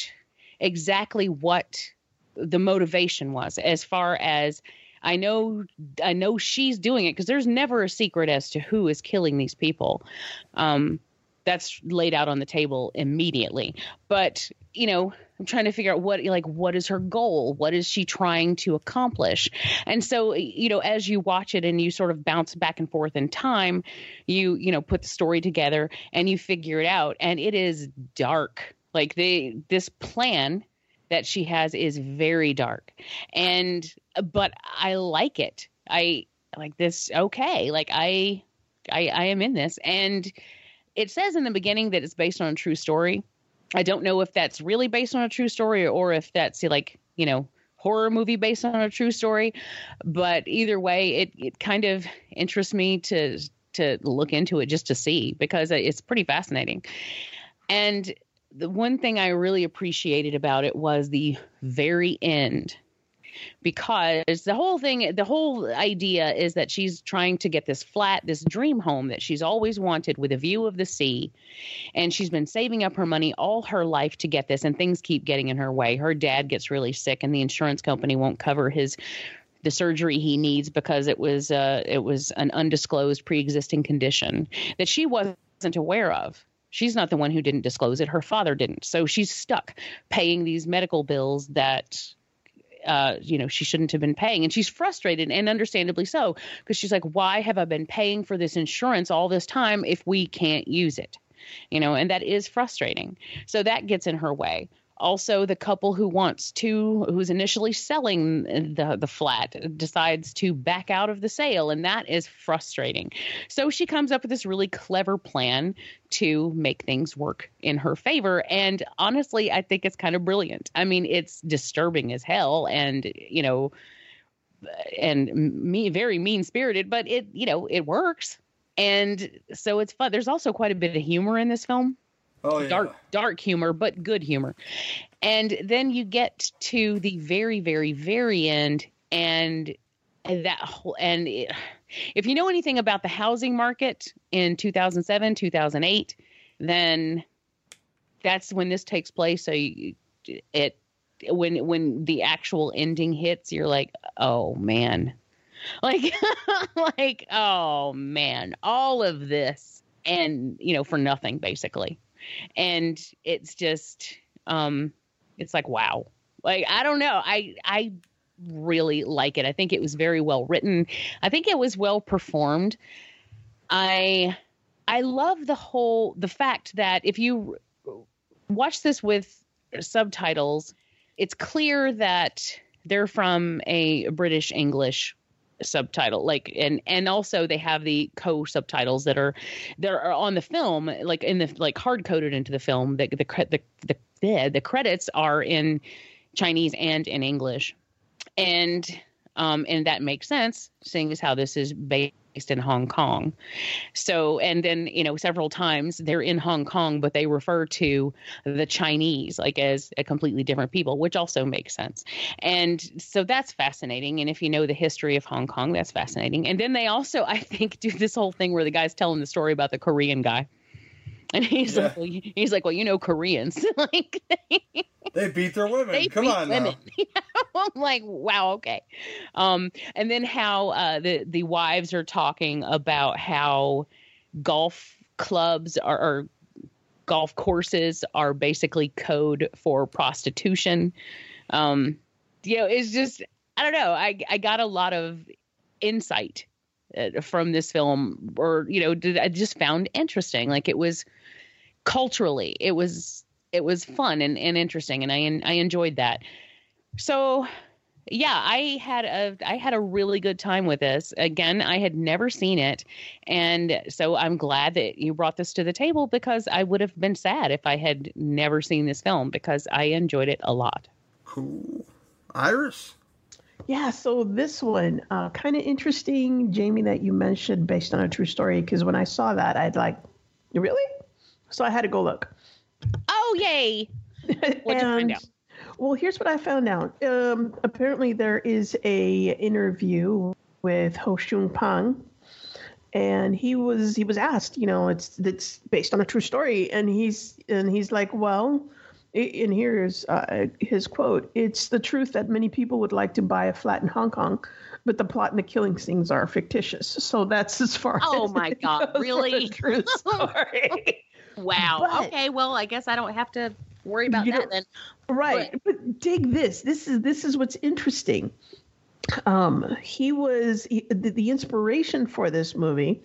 exactly what the motivation was as far as I know I know she's doing it because there's never a secret as to who is killing these people. Um, that's laid out on the table immediately. But you know, I'm trying to figure out what like what is her goal? What is she trying to accomplish? And so, you know, as you watch it and you sort of bounce back and forth in time, you you know put the story together and you figure it out. And it is dark. Like they this plan that she has is very dark, and but I like it. I like this. Okay, like I I, I am in this and it says in the beginning that it's based on a true story. I don't know if that's really based on a true story or if that's like, you know, horror movie based on a true story. But either way, it, it kind of interests me to to look into it just to see because it's pretty fascinating. And the one thing I really appreciated about it was the very end because the whole thing, the whole idea is that she's trying to get this flat, this dream home that she's always wanted with a view of the sea. And she's been saving up her money all her life to get this, and things keep getting in her way. Her dad gets really sick, and the insurance company won't cover his the surgery he needs because it was uh, it was an undisclosed pre-existing condition that she wasn't aware of. She's not the one who didn't disclose it. Her father didn't. So she's stuck paying these medical bills that uh, you know, she shouldn't have been paying. And she's frustrated and understandably so because she's like, why have I been paying for this insurance all this time if we can't use it? You know, and that is frustrating. So that gets in her way also the couple who wants to who's initially selling the the flat decides to back out of the sale and that is frustrating. So she comes up with this really clever plan to make things work in her favor and honestly i think it's kind of brilliant. I mean it's disturbing as hell and you know and me very mean spirited but it you know it works. And so it's fun. There's also quite a bit of humor in this film Oh, yeah. dark dark humor but good humor. And then you get to the very very very end and that whole and it, if you know anything about the housing market in 2007 2008 then that's when this takes place. So you, it when when the actual ending hits you're like oh man. Like like oh man. All of this and you know for nothing basically and it's just um it's like wow. Like i don't know. I i really like it. I think it was very well written. I think it was well performed. I i love the whole the fact that if you watch this with subtitles it's clear that they're from a british english subtitle like and and also they have the co subtitles that are that are on the film like in the like hard coded into the film the the the the, the, the credits are in chinese and in english. And um and that makes sense seeing as how this is based in Hong Kong. So, and then, you know, several times they're in Hong Kong, but they refer to the Chinese like as a completely different people, which also makes sense. And so that's fascinating. And if you know the history of Hong Kong, that's fascinating. And then they also, I think, do this whole thing where the guy's telling the story about the Korean guy. And he's Yeah. like, well, he's like, well, you know, Koreans, like They beat their women. they Come beat on women. now. I'm like, wow, okay. Um, and then how uh, the the wives are talking about how golf clubs are, or golf courses are basically code for prostitution. Um, you know, it's just I don't know. I I got a lot of insight uh, from this film, or you know, did, I just found interesting. Like it was culturally, it was it was fun and, and interesting, and I I enjoyed that. So yeah, I had a I had a really good time with this. Again, I had never seen it, and so I'm glad that you brought this to the table because I would have been sad if I had never seen this film because I enjoyed it a lot. Cool. Iris? Yeah, so this one, uh, kind of interesting, Jamie, that you mentioned based on a true story. Because when I saw that, I'd like, really? So I had to go look. Oh yay! What'd you find out? Well, here's what I found out. Um, apparently, there is a interview with Ho Shun Pang, and he was he was asked, you know, it's it's based on a true story, and he's and he's like, well, And here's uh, his quote It's the truth that many people would like to buy a flat in Hong Kong, but the plot and the killing scenes are fictitious. So that's as far Oh as my God, really? True story. Wow. But- okay, well, I guess I don't have to worry about that know- then. right. But dig this. This is this is what's interesting. Um, he was he, the, the inspiration for this movie.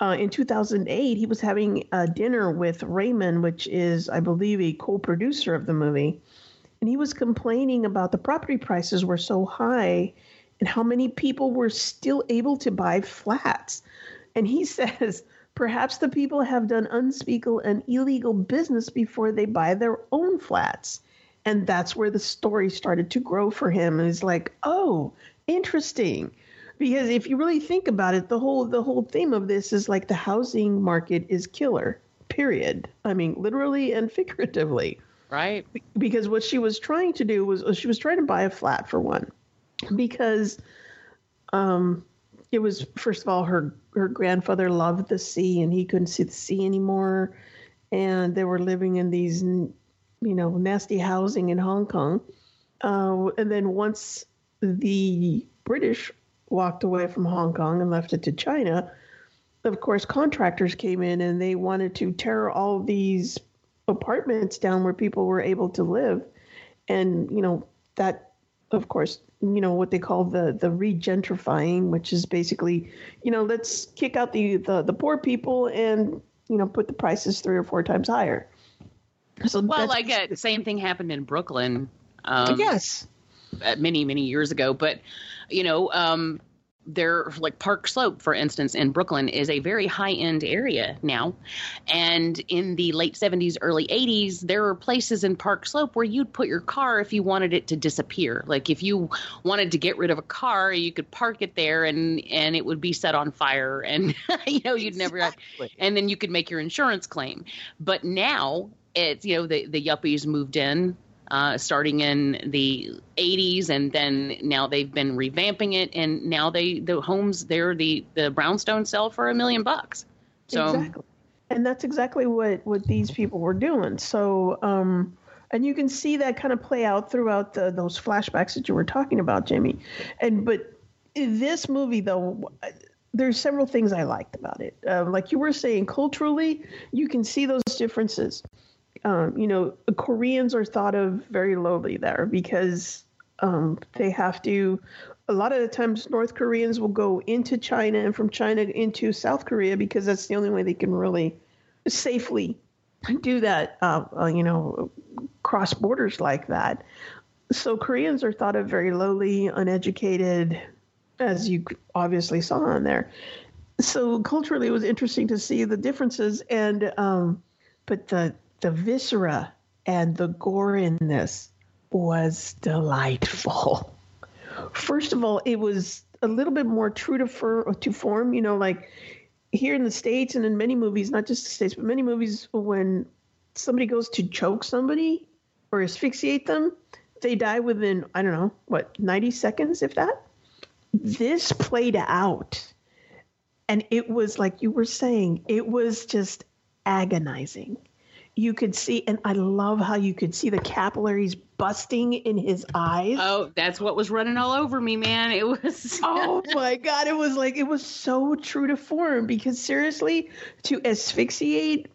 Uh, in 2008, he was having a dinner with Raymond, which is, I believe, a co-producer of the movie, and he was complaining about the property prices were so high, and how many people were still able to buy flats. And he says, perhaps the people have done unspeakable and illegal business before they buy their own flats. And that's where the story started to grow for him. And it's like, oh, interesting. Because if you really think about it, the whole the whole theme of this is like the housing market is killer. Period. I mean, literally and figuratively. Right. Because what she was trying to do was she was trying to buy a flat for one. Because um it was first of all her her grandfather loved the sea and he couldn't see the sea anymore. And they were living in these you know nasty housing in hong kong. Uh, and then once the british walked away from hong kong and left it to china of course contractors came in and they wanted to tear all these apartments down where people were able to live. And you know that of course you know what they call the the regentrifying which is basically you know let's kick out the the, the poor people and you know put the prices three or four times higher so Well, like uh, the same thing happened in Brooklyn. Um, yes uh, many many years ago but you know um there like park slope for instance in brooklyn is a very high end area now. And in the late 70s early 80s there were places in park slope where you'd put your car if you wanted it to disappear. Like if you wanted to get rid of a car you could park it there and and it would be set on fire and you know you'd never and then you could make your insurance claim. But now it's you know the the yuppies moved in uh, starting in the 80s and then now they've been revamping it and now they the homes there the the brownstone sell for a million bucks. So exactly. And that's exactly what what these people were doing. So um and you can see that kind of play out throughout the, those flashbacks that you were talking about jamie. And but this movie though there's several things i liked about it. Uh, like you were saying culturally you can see those differences um, you know koreans are thought of very lowly there because um, they have to a lot of the times north koreans will go into china and from china into south korea because that's the only way they can really safely do that uh, uh, you know cross borders like that. So koreans are thought of very lowly uneducated as you obviously saw on there. So culturally it was interesting to see the differences and um, but the the viscera and the gore in this was delightful. First of all it was a little bit more true to, fur, to form you know like here in the states and in many movies not just the states but many movies when somebody goes to choke somebody or asphyxiate them they die within i don't know what 90 seconds if that? This played out. And it was like you were saying it was just agonizing you could see and i love how you could see the capillaries busting in his eyes oh that's what was running all over me man it was oh my god it was like it was so true to form because seriously to asphyxiate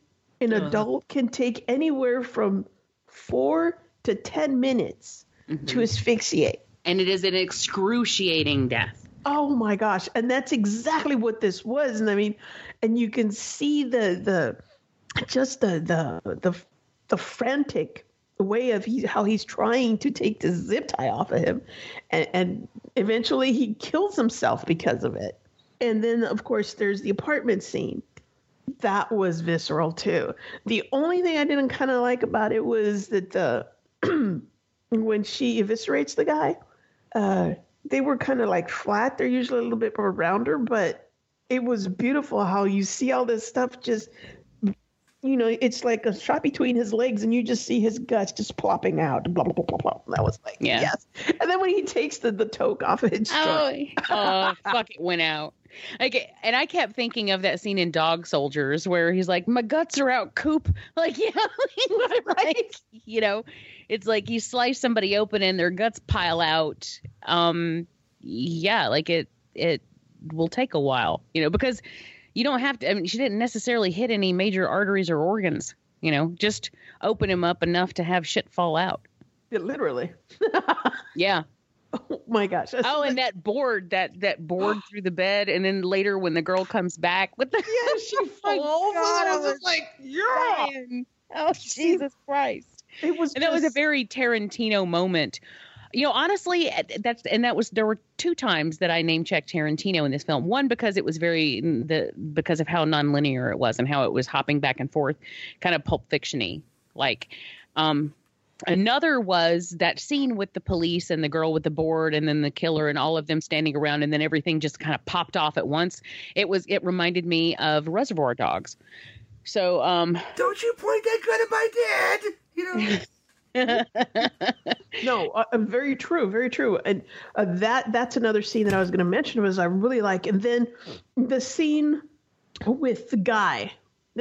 an Uh-huh. adult can take anywhere from four to ten minutes to asphyxiate and it is an excruciating death Oh my gosh. And that's exactly what this was. And I mean, and you can see the the just the the the the frantic way of he, how he's trying to take the zip tie off of him and, and eventually he kills himself because of it. And then of course there's the apartment scene. That was visceral too. The only thing I didn't kind of like about it was that the when she eviscerates the guy, uh, they were kind of like flat. They're usually a little bit more rounder, but it was beautiful how you see all this stuff just, you know, it's like a shot between his legs and you just see his guts just plopping out. Blah, blah, blah, blah, blah. That was like, Yeah. yes. And then when he takes the, the toke off of his oh, oh fuck it went out Like, and I kept thinking of that scene in Dog Soldiers where he's like, "My guts are out, Coop." Like, yeah, like, you know, it's like you slice somebody open and their guts pile out. Um, yeah, like it it will take a while, you know, because you don't have to. I mean, she didn't necessarily hit any major arteries or organs. You know, just open him up enough to have shit fall out. Yeah, literally. Yeah. Oh my gosh. Oh, and that board, that that board through the bed, and then later when the girl comes back with the yeah, she oh my falls. God, I I was like, yeah. dying. Oh Jesus Christ! It was, and that was a very Tarantino moment. You know, honestly, that's and that was there were two times that I name checked Tarantino in this film. One because it was very the because of how nonlinear it was and how it was hopping back and forth, kind of Pulp Fictiony. Like, um, another was that scene with the police and the girl with the board and then the killer and all of them standing around and then everything just kind of popped off at once. It was it reminded me of Reservoir Dogs. So, um, Don't you point that gun at my dad? You know. no, uh, uh, very true, very true. And uh, that that's another scene that I was going to mention was I really like. And then the scene with the guy,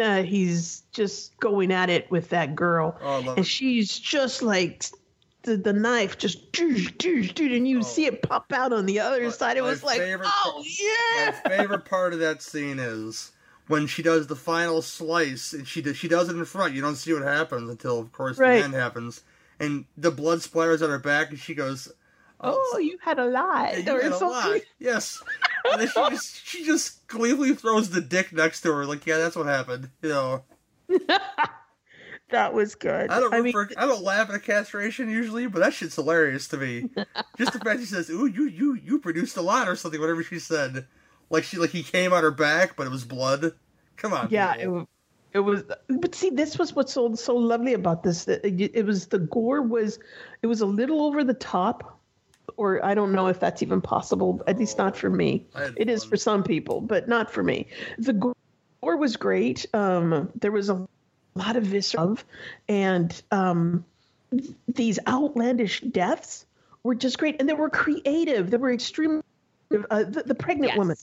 uh, he's just going at it with that girl, Oh, I love and it. she's just like the, the knife just doosh, doosh, doosh, and you see it pop out on the other side. It Oh. Was like, oh part- yeah. My favorite part of that scene is when she does the final slice, and she does, she does it in front. You don't see what happens until, of course, Right. the end happens, and the blood splatters on her back, and she goes, Oh, you had a lie. "Yeah, or you had a lot." Yes, and then she just she just gleefully throws the dick next to her, like, "Yeah, that's what happened." You know, That was good. I don't I mean, for, I don't laugh at a castration usually, but that shit's hilarious to me. Just the fact she says, "Ooh, you you you produced a lot" or something, whatever she said, like she like he came on her back, but it was blood. Come on, yeah it, people. wa- it was but see this was what's so so lovely about this that it, it was the gore was it was a little over the top or i don't know if that's even possible at least not for me. I had it is for some people but not for me. The gore was great um there was a lot of visceral and um these outlandish deaths were just great and they were creative they were extremely uh, the, the pregnant woman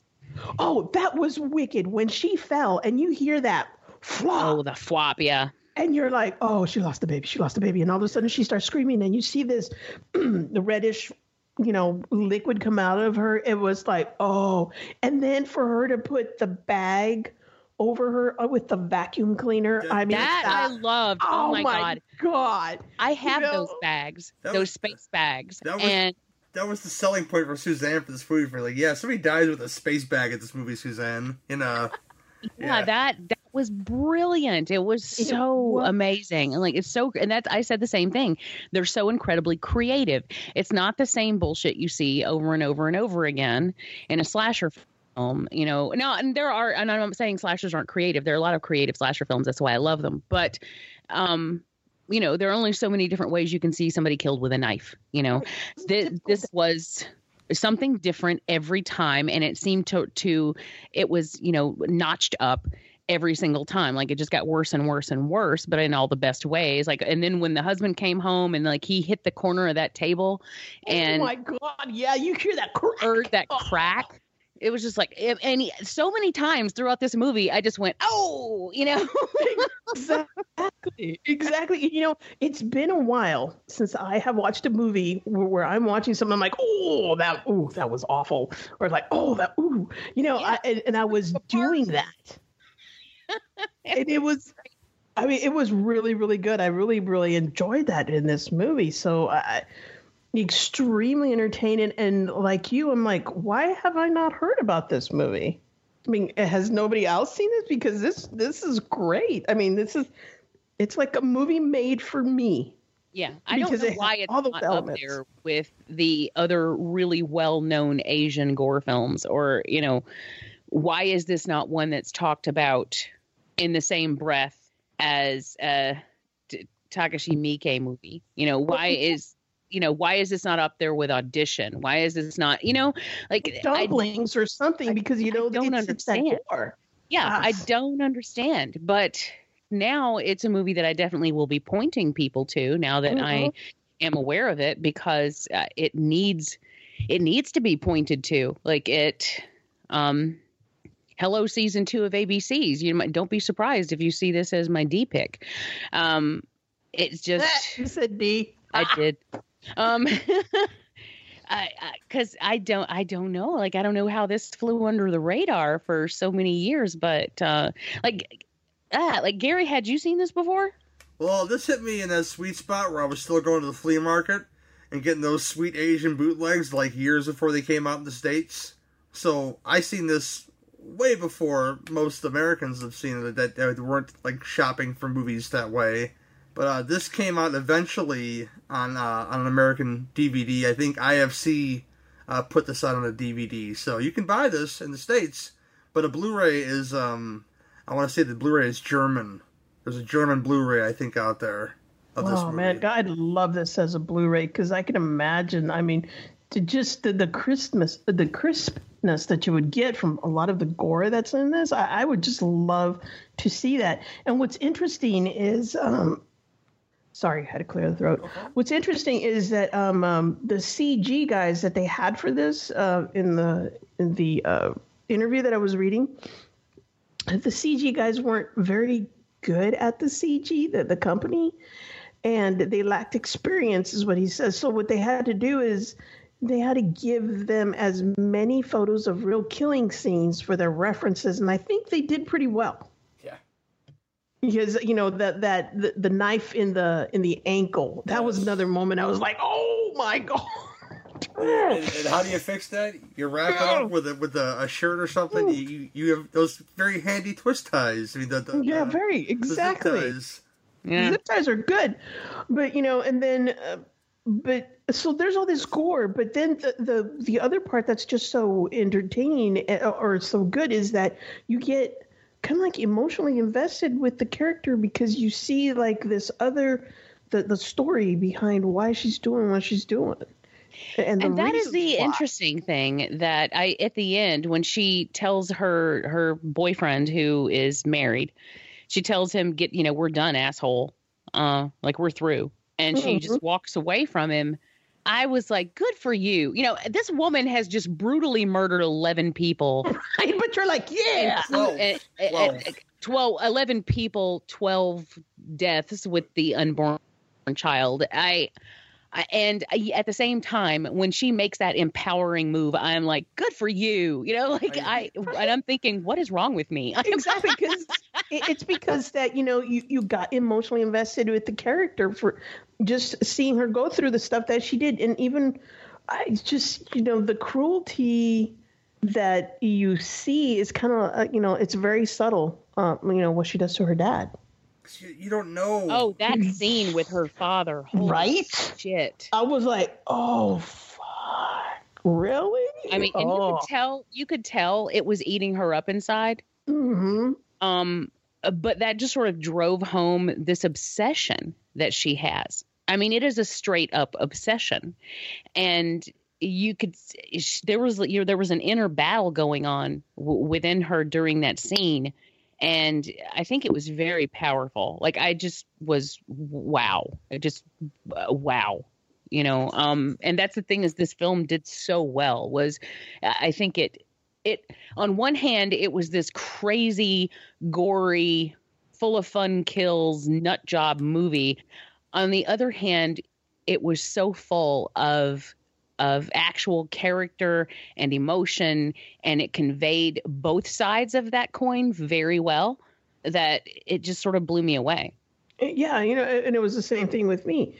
Oh, that was wicked when she fell and you hear that flop. Oh, the flop, yeah. And you're like, oh, she lost the baby. She lost the baby. And all of a sudden she starts screaming and you see this, the reddish, you know, liquid come out of her. It was like, oh. And then for her to put the bag over her uh, with the vacuum cleaner. I mean, that I loved. Oh, my, god. God. I have You those bags, those was- space bags. that was- and That was the selling point for Suzanne for this movie. For like, yeah, somebody dies with a space bag at this movie, Suzanne. You know, yeah, that that was brilliant. It was It so was. amazing. And like it's so and that's I said the same thing. They're so incredibly creative. It's not the same bullshit you see over and over and over again in a slasher film, you know. Now and there are and I'm not saying slashers aren't creative. There are a lot of creative slasher films. That's why I love them. But um you know, there are only so many different ways you can see somebody killed with a knife, you know. This, this was something different every time and it seemed to to it was you know notched up every single time like it just got worse and worse and worse but in all the best ways like and then when the husband came home and like he hit the corner of that table oh and oh my God. Yeah, you hear that crack. heard that crack it was just like and he- so many times throughout this movie i just went oh you know? Exactly. Exactly. You know it's been a while since i have watched a movie where, where i'm watching something i'm like oh that oh that was awful or like oh that ooh you know I, and, and i was doing that. And it was i mean it was really really good. I really really enjoyed that in this movie. So i extremely entertaining and like you i'm like why have i not heard about this movie I mean, has nobody else seen this? Because this this is great. I mean, this is it's like a movie made for me. Yeah, I don't know it why it's all those not elements. up there with the other really well-known Asian gore films, or you know, why is this not one that's talked about in the same breath as a Takashi Miike movie? You know, why is you know why is this not up there with Audition? Why is this not you know like I, or something because you know don't it's, it's understand. gore. yeah, I don't understand, but now it's a movie that I definitely will be pointing people to now that I Mhm. am aware of it because uh, it needs it needs to be pointed to. Like it Um, hello, season two of ABCs. You might, don't be surprised if you see this as my D pick. Um, it's just you said D. I did. Um, I because I, I don't I don't know like I don't know how this flew under the radar for so many years, but uh, like ah like Gary, had you seen this before? Well, this hit me in that sweet spot where I was still going to the flea market and getting those sweet Asian bootlegs like years before they came out in the states. So I seen this way before most Americans have seen it that they weren't like shopping for movies that way. But uh, this came out eventually on uh, on an American DVD. I think IFC uh, put this out on a DVD, so you can buy this in the states. But a Blu-ray is um, I want to say the Blu-ray is German. There's a German Blu-ray I think out there. Of this Oh man, I'd love this as a Blu-ray because I can imagine. I mean, to just the, the crispness, the crispness that you would get from a lot of the gore that's in this, I, I would just love to see that. And what's interesting is, um, sorry, I had to clear the throat. What's interesting is that um, um, the CG guys that they had for this uh, in the in the uh, interview that I was reading, the CG guys weren't very good at the CG, the, the company, and they lacked experience, is what he says. So, what they had to do is they had to give them as many photos of real killing scenes for their references, and I think they did pretty well. Yeah. Because you know that that the, the knife in the in the ankle that was another moment I was like oh my god And, and how do you fix that? You wrap it up with a with a, a shirt or something. You you have those very handy twist ties. I mean, the, the, yeah the- very the zip exactly ties. Zip ties are good, but you know, and then, uh, but so there's all this gore, but then the, the the other part that's just so entertaining uh, or so good is that you get kind of like emotionally invested with the character because you see like this other the the story behind why she's doing what she's doing. And, and that is the why. interesting thing that I at the end when she tells her her boyfriend who is married, she tells him get you know we're done asshole, uh like we're through, and she just walks away from him. I was like, good for you. You know, this woman has just brutally murdered 11 people. Right, but you're like, yeah. Inclu- eh, eh, eh, eh, 12, 11 people, 12 deaths with the unborn child. I, I and at the same time, when she makes that empowering move, I'm like, good for you. You know, like I, and I'm thinking, what is wrong with me? exactly because it's because that you know you you got emotionally invested with the character for just seeing her go through the stuff that she did and even i just you know the cruelty that you see is kind of uh, you know it's very subtle um, you know what she does to her dad You, you don't know. Oh, that scene with her father, holy Right? Shit. i was like oh fuck really I mean, and you Oh. could tell, you could tell it was eating her up inside. hmm Um, uh, but that just sort of drove home this obsession that she has. I mean, it is a straight up obsession, and you could there was you know there was an inner battle going on w- within her during that scene, and I think it was very powerful. Like I just was wow, I just uh, wow you know um and that's the thing is this film did so well was i think it it on one hand it was this crazy gory full of fun kills nut job movie on the other hand it was so full of of actual character and emotion and it conveyed both sides of that coin very well that it just sort of blew me away Yeah, you know, and it was the same thing with me.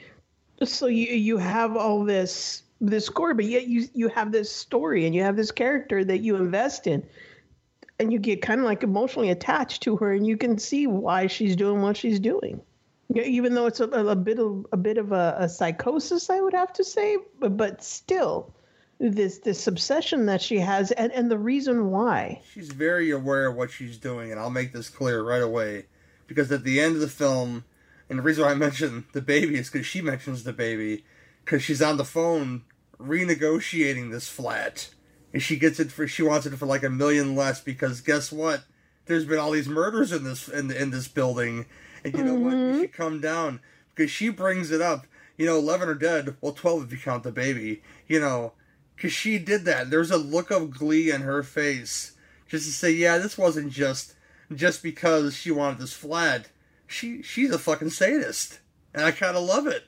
So you you have all this this score, but yet you you have this story and you have this character that you invest in, and you get kind of like emotionally attached to her, and you can see why she's doing what she's doing. Yeah, even though it's a, a bit of a bit of a, a psychosis, I would have to say, but, but still, this this obsession that she has, and, and the reason why. She's very aware of what she's doing, and I'll make this clear right away. Because at the end of the film, and the reason why I mention the baby is because she mentions the baby, because she's on the phone renegotiating this flat, and she gets it for she wants it for like a million less because guess what? There's been all these murders in this in, in this building, you know what? You mm-hmm. should come down because she brings it up. You know, eleven are dead. Well, twelve if you count the baby. You know, because she did that. There's a look of glee in her face, just to say, yeah, this wasn't just just because she wanted this flat. She she's a fucking sadist, and I kind of love it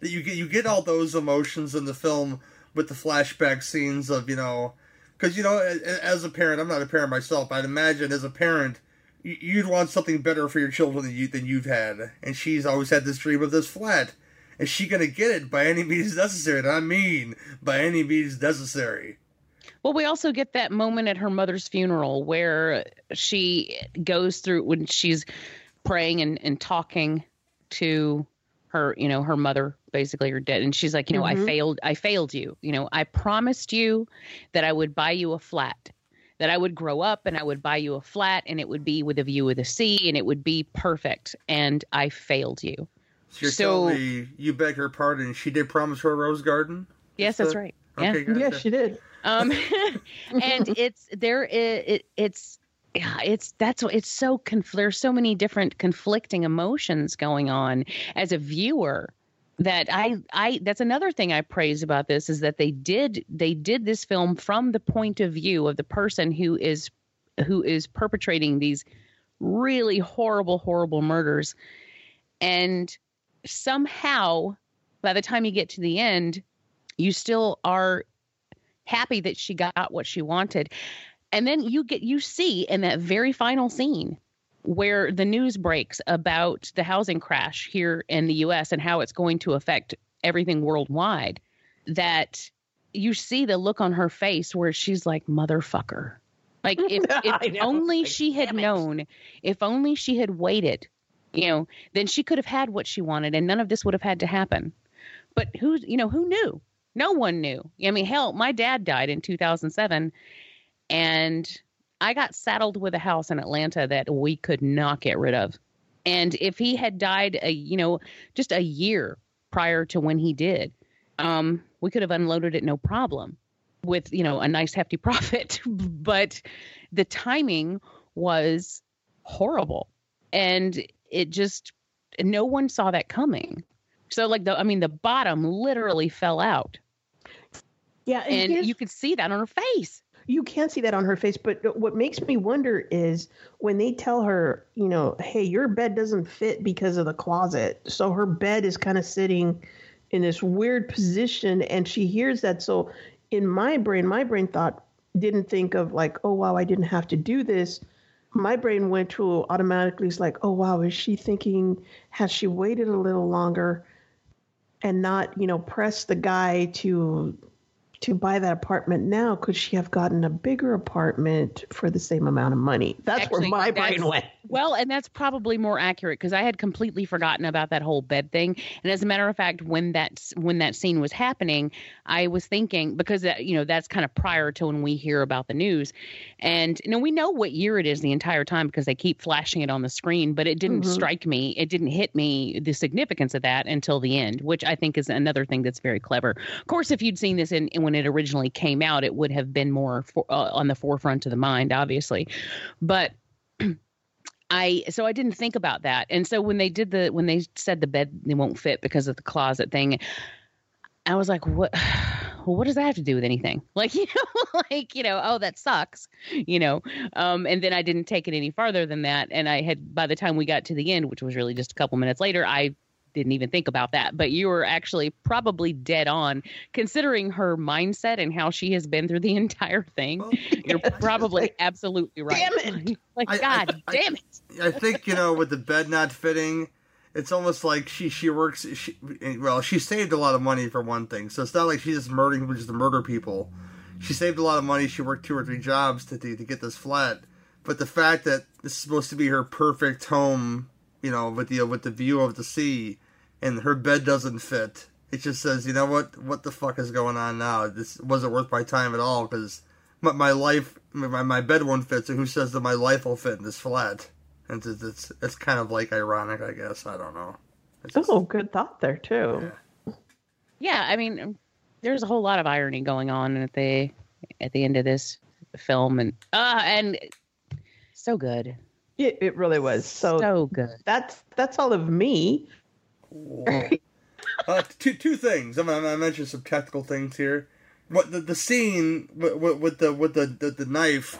that you get you get all those emotions in the film with the flashback scenes of you know, because you know, as a parent, I'm not a parent myself. I'd imagine as a parent, you'd want something better for your children than you than you've had, and she's always had this dream of this flat. Is she gonna get it by any means necessary? And I mean by any means necessary. Well, we also get that moment at her mother's funeral where she goes through when she's praying and, and talking to her, you know, her mother, basically her dead. And she's like, you know, I Mhm. failed, I failed you. You know, I promised you that I would buy you a flat, that I would grow up and I would buy you a flat and it would be with a view of the sea and it would be perfect. And I failed you. So you're So- telling me you beg her pardon. She did promise her a rose garden. Yes, Just, that's right. Okay, yeah. gotcha. Yeah, she did. um and it's there it, it it's yeah, it's that's what it's so conf- there's so many different conflicting emotions going on as a viewer that I I that's another thing I praise about this is that they did they did this film from the point of view of the person who is who is perpetrating these really horrible horrible murders and somehow by the time you get to the end you still are happy that she got what she wanted. And then you get you see in that very final scene where the news breaks about the housing crash here in the US and how it's going to affect everything worldwide that you see the look on her face where she's like motherfucker. Like if, if only Like, she had known, if only she had waited, you know, then she could have had what she wanted and none of this would have had to happen. But who, you know, who knew? No one knew. I mean, hell, my dad died in 2007 and I got saddled with a house in Atlanta that we could not get rid of. And if he had died a, you know, just a year prior to when he did, um, we could have unloaded it no problem with, you know, a nice hefty profit. but the timing was horrible. And it just no one saw that coming. So like the I mean the bottom literally fell out. Yeah, And here's- you could see that on her face. You can't see that on her face but what makes me wonder is when they tell her you know hey your bed doesn't fit because of the closet. So her bed is kind of sitting in this weird position and she hears that. So in my brain my brain thought didn't think of like oh wow i didn't have to do this. My brain went to automatically it's like oh wow is she thinking has she waited a little longer? And not you know press the guy to to buy that apartment now could she have gotten a bigger apartment for the same amount of money that's Actually, where my that's- brain went Well, and that's probably more accurate because I had completely forgotten about that whole bed thing. And as a matter of fact, when that when that scene was happening, I was thinking because that, you know that's kind of prior to when we hear about the news, and you know we know what year it is the entire time because they keep flashing it on the screen, but it didn't Mhm. strike me, it didn't hit me the significance of that until the end, which I think is another thing that's very clever. Of course, if you'd seen this in, in when it originally came out, it would have been more for, uh, on the forefront of the mind, obviously, but. I so I didn't think about that. And so when they did the when they said the bed they won't fit because of the closet thing, I was like, what well, what does that have to do with anything? Like, you know, like, you know, oh, that sucks, you know. Um, and then I didn't take it any farther than that. And I had by the time we got to the end, which was really just a couple minutes later, I didn't even think about that. But you were actually probably dead on considering her mindset and how she has been through the entire thing. You're probably absolutely right. Damn it. Like, I- God I- damn it. I think you know with the bed not fitting, it's almost like she she works. She, well, she saved a lot of money for one thing, so it's not like she's just murdering people just to murder people. She saved a lot of money. She worked two or three jobs to to, to get this flat. But the fact that this is supposed to be her perfect home, you know, with the with the view of the sea, and her bed doesn't fit, it just says, you know what, what the fuck is going on now? This wasn't worth my time at all because my, my life, my, my bed won't fit. So who says that my life will fit in this flat? And it's it's, it's kind of like ironic, I guess. I don't know. Just- oh good thought there too Yeah, I mean, there's a whole lot of irony going on at the at the end of this film, and uh, and so good, it, it really was so, so good. that's that's all of me uh, two two things. I'm, gonna- I'm gonna mention some technical things here. what the, the scene with, with, with the with the, the the knife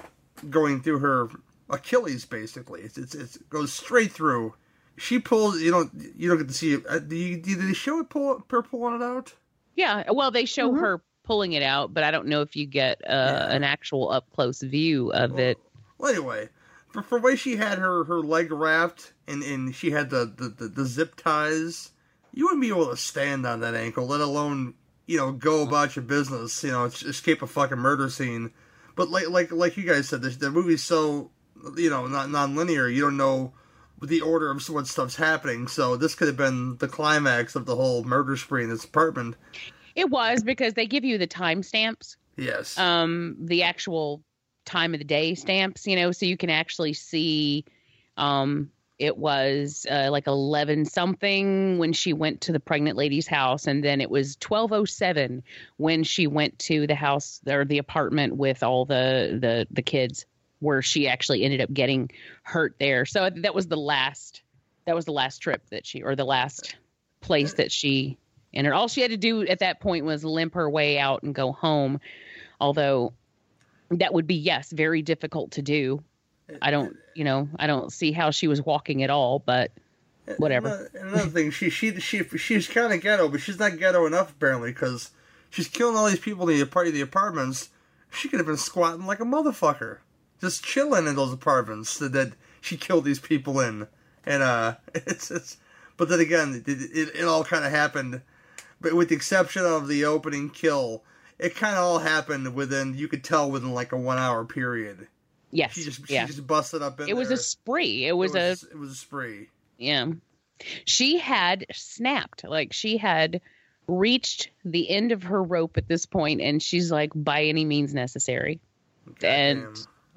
going through her Achilles basically. It's, it's, it's it goes straight through. She pulls. You don't you don't get to see it. Uh, do you, did they show it pull her pulling it out? Yeah, well, they show her pulling it out, but I don't know if you get uh, an actual up close view of it. Well, anyway, for for way she had her her leg wrapped and and she had the the, the, the zip ties, you wouldn't be able to stand on that ankle, let alone you know go about your business. You know, escape a fucking murder scene. But like like like you guys said, the, the movie's so you know not non-linear. You don't know the order of what stuff's happening. So this could have been the climax of the whole murder spree in this apartment. It was because they give you the timestamps. Yes. Um, the actual time of the day stamps, you know, so you can actually see. Um, it was uh, like eleven something when she went to the pregnant lady's house, and then it was twelve oh seven when she went to the house or the apartment with all the the the kids, where she actually ended up getting hurt there. So that was the last. That was the last trip that she, or the last place that she and all she had to do at that point was limp her way out and go home. Although that would be yes, very difficult to do. I don't, you know, I don't see how she was walking at all, but whatever. Another, another thing, she she she she's kind of ghetto, but she's not ghetto enough apparently because she's killing all these people in the apart the apartments. She could have been squatting like a motherfucker, just chilling in those apartments that, that she killed these people in, and uh, it's it's. But then again, it it, it all kind of happened but with the exception of the opening kill, it kind of all happened within. You could tell within like a one hour period. Yes, she just yeah. she just busted up in It was there. a spree. It was, it was a it was a spree. yeah. She had snapped. Like she had reached the end of her rope at this point, and she's like, by any means necessary, and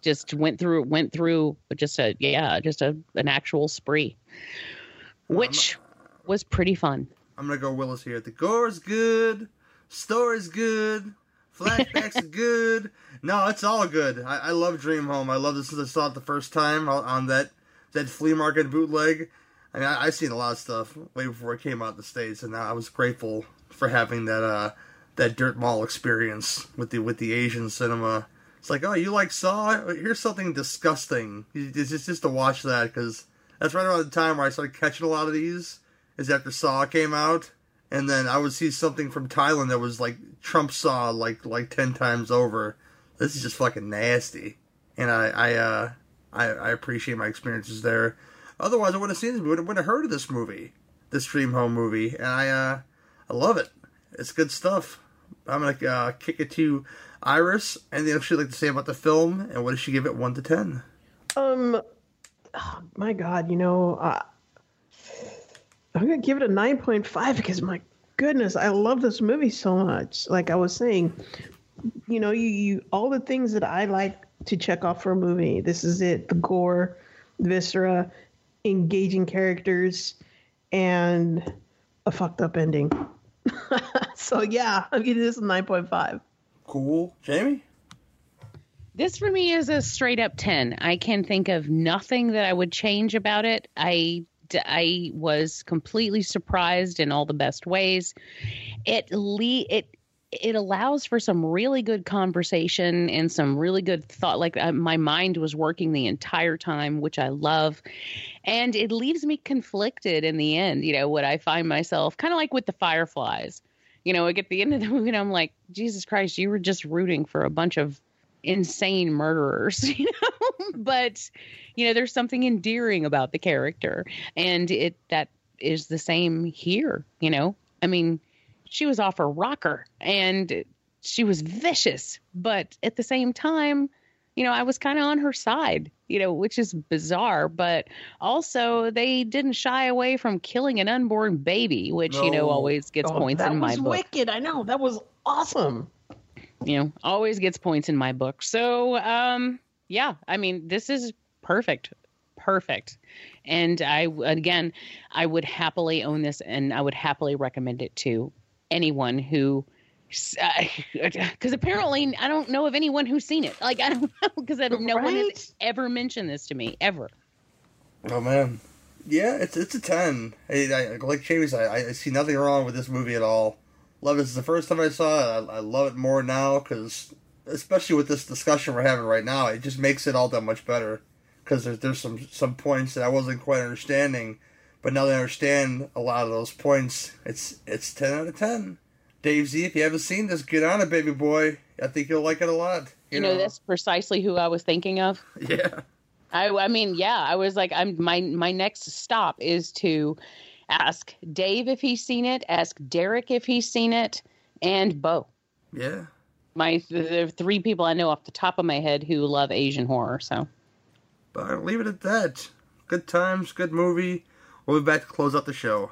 just went through went through just a yeah, just a an actual spree, which was pretty fun. I'm gonna go Willis here. The gore's good, story's good, flashbacks are good. No, it's all good. I, I love Dream Home. I love this since I saw it the first time on, that that flea market bootleg. I mean, I, I've seen a lot of stuff way before it came out in the states, and I was grateful for having that uh, that dirt mall experience with the with the Asian cinema. It's like, oh, you like Saw? Here's something disgusting. It's just just to watch that because that's right around the time where I started catching a lot of these is after Saw came out, and then I would see something from Thailand that was like Trump Saw like like ten times over. This is just fucking nasty, and I I uh I, I appreciate my experiences there. Otherwise, I wouldn't have seen this. Wouldn't have heard of this movie, this Dream Home movie, and I uh I love it. It's good stuff. I'm gonna uh, kick it to Iris. Anything else she'd like to say about the film, and what does she give it one to ten? Um, oh, my God, you know, uh, I'm gonna give it a nine point five because my goodness, I love this movie so much. Like I was saying, you know, you, you all the things that I like to check off for a movie. This is it: the gore, the viscera, engaging characters, and a fucked up ending. so yeah, I'm giving this a nine point five. Cool, Jamie. This for me is a straight up 10. I can think of nothing that I would change about it. I I was completely surprised in all the best ways. It le- it it allows for some really good conversation and some really good thought like uh, my mind was working the entire time which i love and it leaves me conflicted in the end you know what i find myself kind of like with the fireflies you know, like at the end of the movie, I'm like, Jesus Christ, you were just rooting for a bunch of insane murderers, you know. but you know, there's something endearing about the character, and it that is the same here. You know, I mean, she was off her rocker, and she was vicious, but at the same time, you know, I was kind of on her side, you know, which is bizarre, but also they didn't shy away from killing an unborn baby, which, you know, always gets Oh, points that in my was book. wicked. I know that was awesome. You know, always gets points in my book. So, um, yeah, I mean, this is perfect. Perfect. And I, again, I would happily own this and I would happily recommend it to anyone who, because apparently I don't know of anyone who's seen it. Like, I don't know, because no one has ever mentioned this to me, ever. Oh man, yeah, it's it's a ten. I, I, like Jamie said, I, I see nothing wrong with this movie at all. Love. It's the first time I saw it. I, I love it more now because, especially with this discussion we're having right now, it just makes it all that much better. Because there's there's some some points that I wasn't quite understanding, but now that I understand a lot of those points, it's it's ten out of ten. Dave Z, if you haven't seen this, get on it, baby boy. I think you'll like it a lot. You, know, that's precisely who I was thinking of. Yeah. I, I mean, yeah, I was like, I'm my my next stop is to ask Dave if he's seen it, ask Derek if he's seen it, and Bo. Yeah. My the three people I know off the top of my head who love Asian horror. So, but I'll leave it at that. Good times, good movie. We'll be back to close out the show.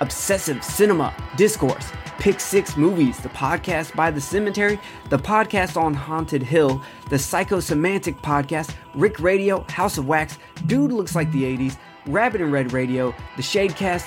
Obsessive Cinema, Discourse, Pick Six Movies, the podcast by The Cemetery, the podcast on Haunted Hill, the Psychosemantic podcast, Rick Radio, House of Wax, Dude Looks Like the 80s, Rabbit and Red Radio, the Shadecast,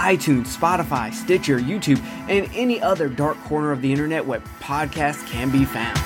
iTunes, Spotify, Stitcher, YouTube, and any other dark corner of the internet where podcasts can be found.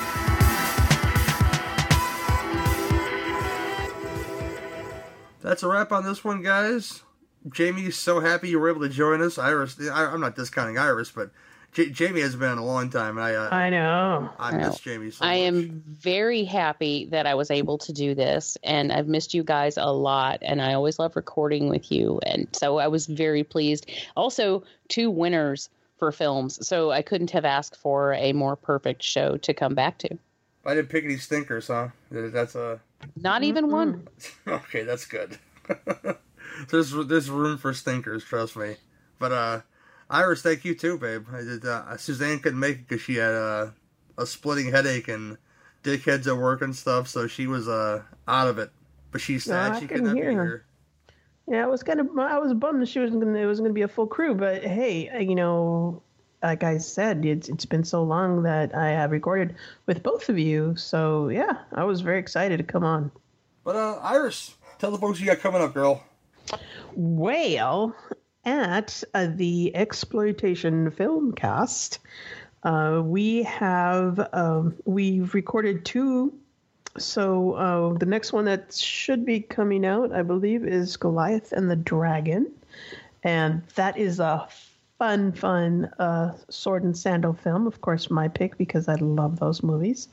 That's a wrap on this one, guys. Jamie's so happy you were able to join us. Iris, I, am not discounting Iris, but J- Jamie has been in a long time. I, uh, I know. I, I know. miss Jamie so I much. am very happy that I was able to do this, and I've missed you guys a lot. And I always love recording with you, and so I was very pleased. Also, two winners for films, so I couldn't have asked for a more perfect show to come back to. I didn't pick any stinkers, huh? That's a Not even one. okay. That's good. there's there's room for stinkers, trust me. But uh, Iris, thank you too, babe. I did. Uh, Suzanne couldn't make it because she had uh, a splitting headache and dickheads at work and stuff, so she was uh out of it. But she's sad No, she could not be hear her. here. Yeah, I was kind of I was bummed that she wasn't gonna it wasn't gonna be a full crew, but hey, uh, you know, like I said, it's it's been so long that I have recorded with both of you, so yeah, I was very excited to come on. But uh, Iris, tell the folks you got coming up, girl. Well, at uh, the exploitation film cast, uh, we have um, we've recorded two. So uh, the next one that should be coming out, I believe, is Goliath and the Dragon, and that is a fun, fun uh, sword and sandal film. Of course, my pick because I love those movies.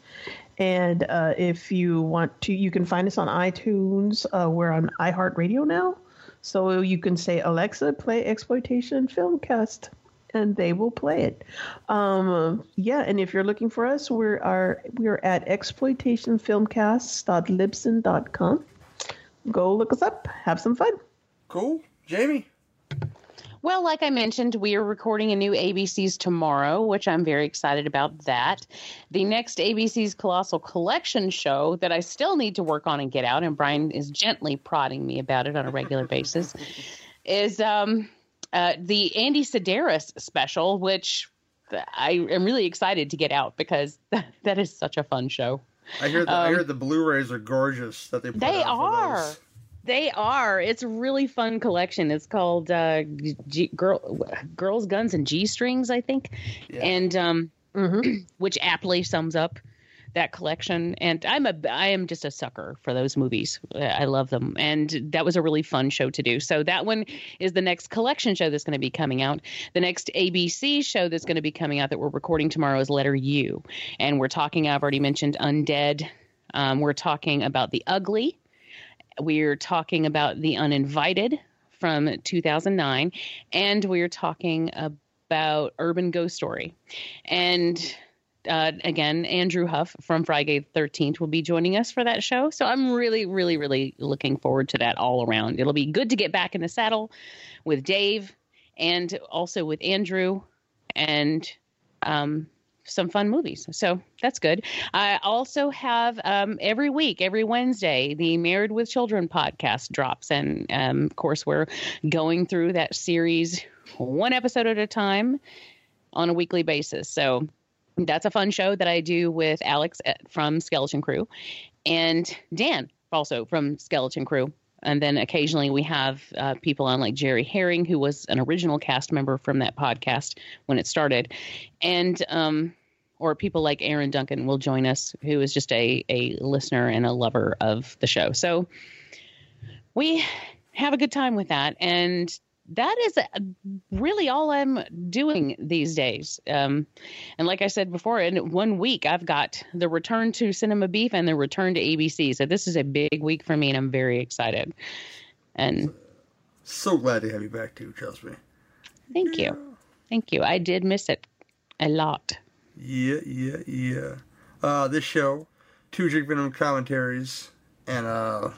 And uh, if you want to, you can find us on iTunes. Uh, we're on iHeartRadio now. So you can say, Alexa, play Exploitation Filmcast, and they will play it. Um, yeah, and if you're looking for us, we're, are, we're at exploitationfilmcast.libsyn.com. Go look us up. Have some fun. Cool. Jamie? Well, like I mentioned, we are recording a new ABCs tomorrow, which I'm very excited about that. The next ABC's Colossal Collection show that I still need to work on and get out, and Brian is gently prodding me about it on a regular basis, is um, uh, the Andy Sidaris special, which I am really excited to get out because that, that is such a fun show. I hear the, I Um, hear the Blu-rays are gorgeous that they put They are. those. They are. It's a really fun collection. It's called uh, G- Girl, Girls, Guns, and G Strings, I think, and um, which aptly sums up that collection. And I'm a, I am just a sucker for those movies. I love them, and that was a really fun show to do. So that one is the next collection show that's going to be coming out. The next ABC show that's going to be coming out that we're recording tomorrow is Letter U, and we're talking. I've already mentioned Undead. Um, we're talking about the Ugly. We're talking about The Uninvited from 2009, and we're talking about Urban Ghost Story. And uh, again, Andrew Huff from Friday the 13th will be joining us for that show. So I'm really, really, really looking forward to that all around. It'll be good to get back in the saddle with Dave and also with Andrew and um, some fun movies. So that's good. I also have um, every week, every Wednesday, the Married with Children podcast drops. And um, of course, we're going through that series one episode at a time on a weekly basis. So that's a fun show that I do with Alex at- from Skeleton Crew and Dan also from Skeleton Crew. And then occasionally we have uh, people on like Jerry Herring, who was an original cast member from that podcast when it started. And, um, or people like Aaron Duncan will join us, who is just a, a listener and a lover of the show. So we have a good time with that. And that is really all I'm doing these days. Um, and like I said before, in one week, I've got the return to Cinema Beef and the return to ABC. So this is a big week for me, and I'm very excited. And So glad to have you back too. Trust me. thank you. Thank you. I did miss it a lot. Yeah, yeah, yeah. Uh, this show, two drink minimum commentaries, and uh,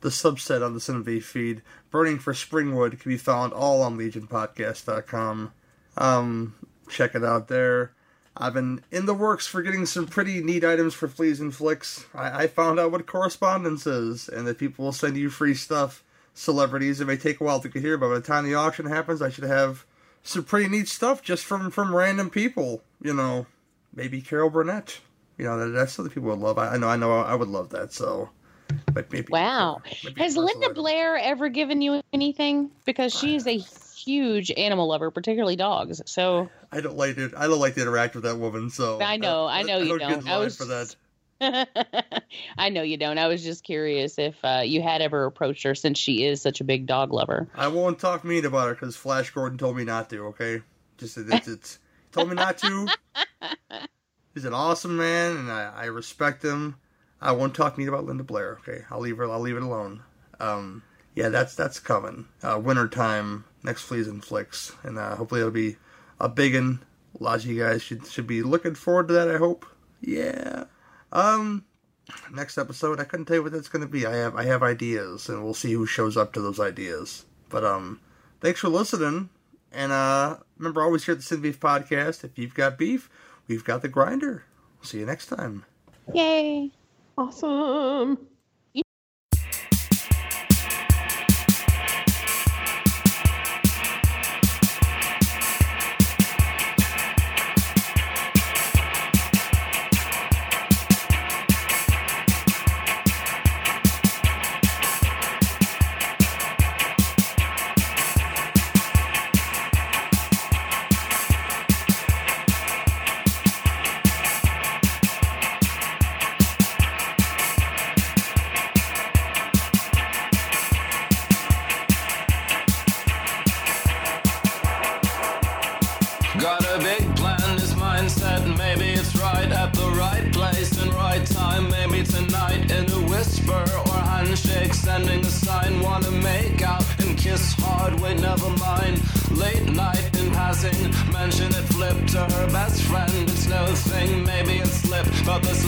the subset on the Cinema feed, Burning for Springwood, can be found all on LegionPodcast.com. Um, check it out there. I've been in the works for getting some pretty neat items for Fleas and Flicks. I, I found out what correspondence is, and that people will send you free stuff. Celebrities, it may take a while to get here, but by the time the auction happens, I should have some pretty neat stuff just from from random people. You know, maybe Carol Burnett. You know, that, that's something people would love. I, I know, I know, I would love that. So, but maybe Wow. Has Linda Blair ever given you anything? Because she's a huge animal lover, particularly dogs. So I don't like it. I don't like to interact with that woman. So I know, I know you get in don't. I was for that. I know you don't. I was just curious if uh, you had ever approached her since she is such a big dog lover. I won't talk mean about her because Flash Gordon told me not to. Okay, just it's, it's told me not to. He's an awesome man, and I, I respect him. I won't talk mean about Linda Blair. Okay, I'll leave her. I'll leave it alone. Um, yeah, that's that's coming. Uh, winter time, next fleas and flicks, and uh, hopefully it'll be a big one. A lot of you guys should should be looking forward to that. I hope. Yeah. Um, next episode, I couldn't tell you what that's going to be. I have I have ideas, and we'll see who shows up to those ideas. But um, thanks for listening, and uh, remember always here at the Sin Beef Podcast. If you've got beef, we've got the grinder. See you next time. Yay! Awesome.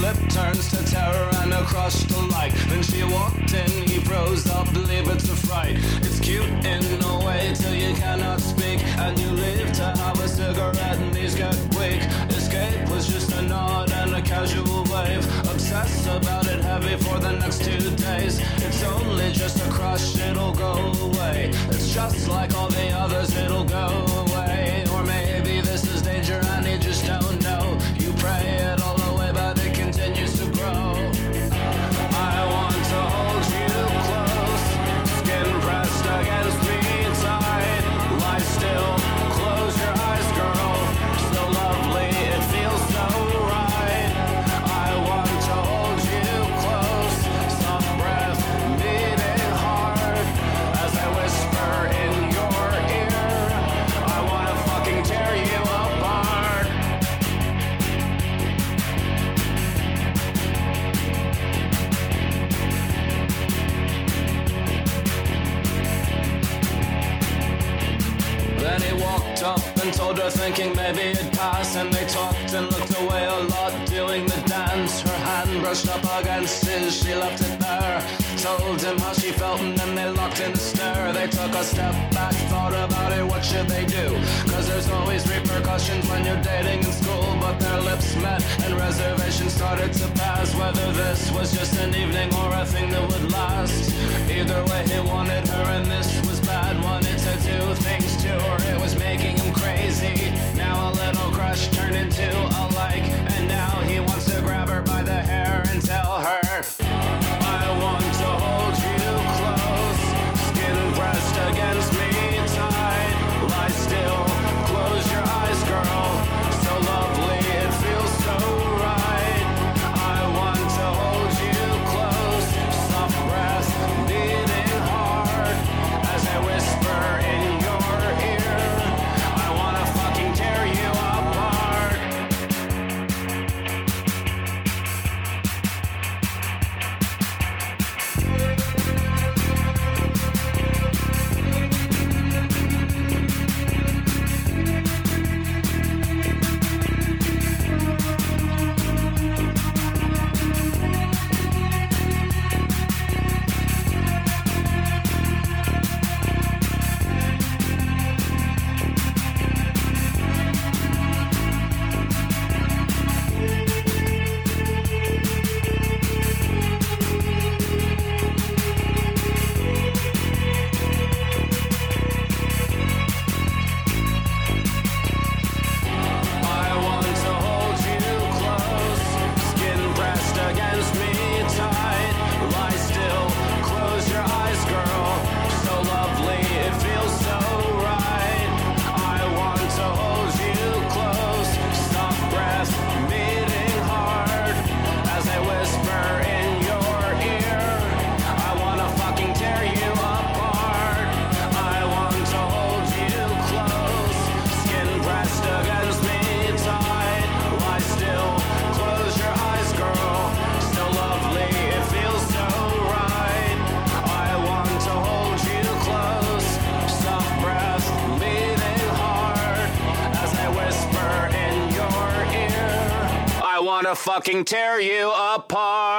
Slip turns to terror and a crush to like. Then she walked in, he froze up, believe it's a fright. It's cute in a way till you cannot speak, and you live to have a cigarette and these get weak. Escape was just a nod and a casual wave. Obsessed about it heavy for the next two days. It's only just a crush, it'll go away. It's just like all the others, it'll go away. Or maybe this is danger and you just don't know. You pray and told her, thinking maybe it'd pass. And they talked and looked away a lot, doing the dance. Her hand brushed up against his, she left it there. Told him how she felt, and then they locked in a stare. They took a step back, thought about it, what should they do? Cause there's always repercussions when you're dating in school. But their lips met, and reservations started to pass. Whether this was just an evening or a thing that would last. Either way, he wanted her, and this was bad. Wanted to do things to her, it was making crazy. Now a little crush turned into a like, and now he wants to grab her by the hair and tell her, fucking tear you apart.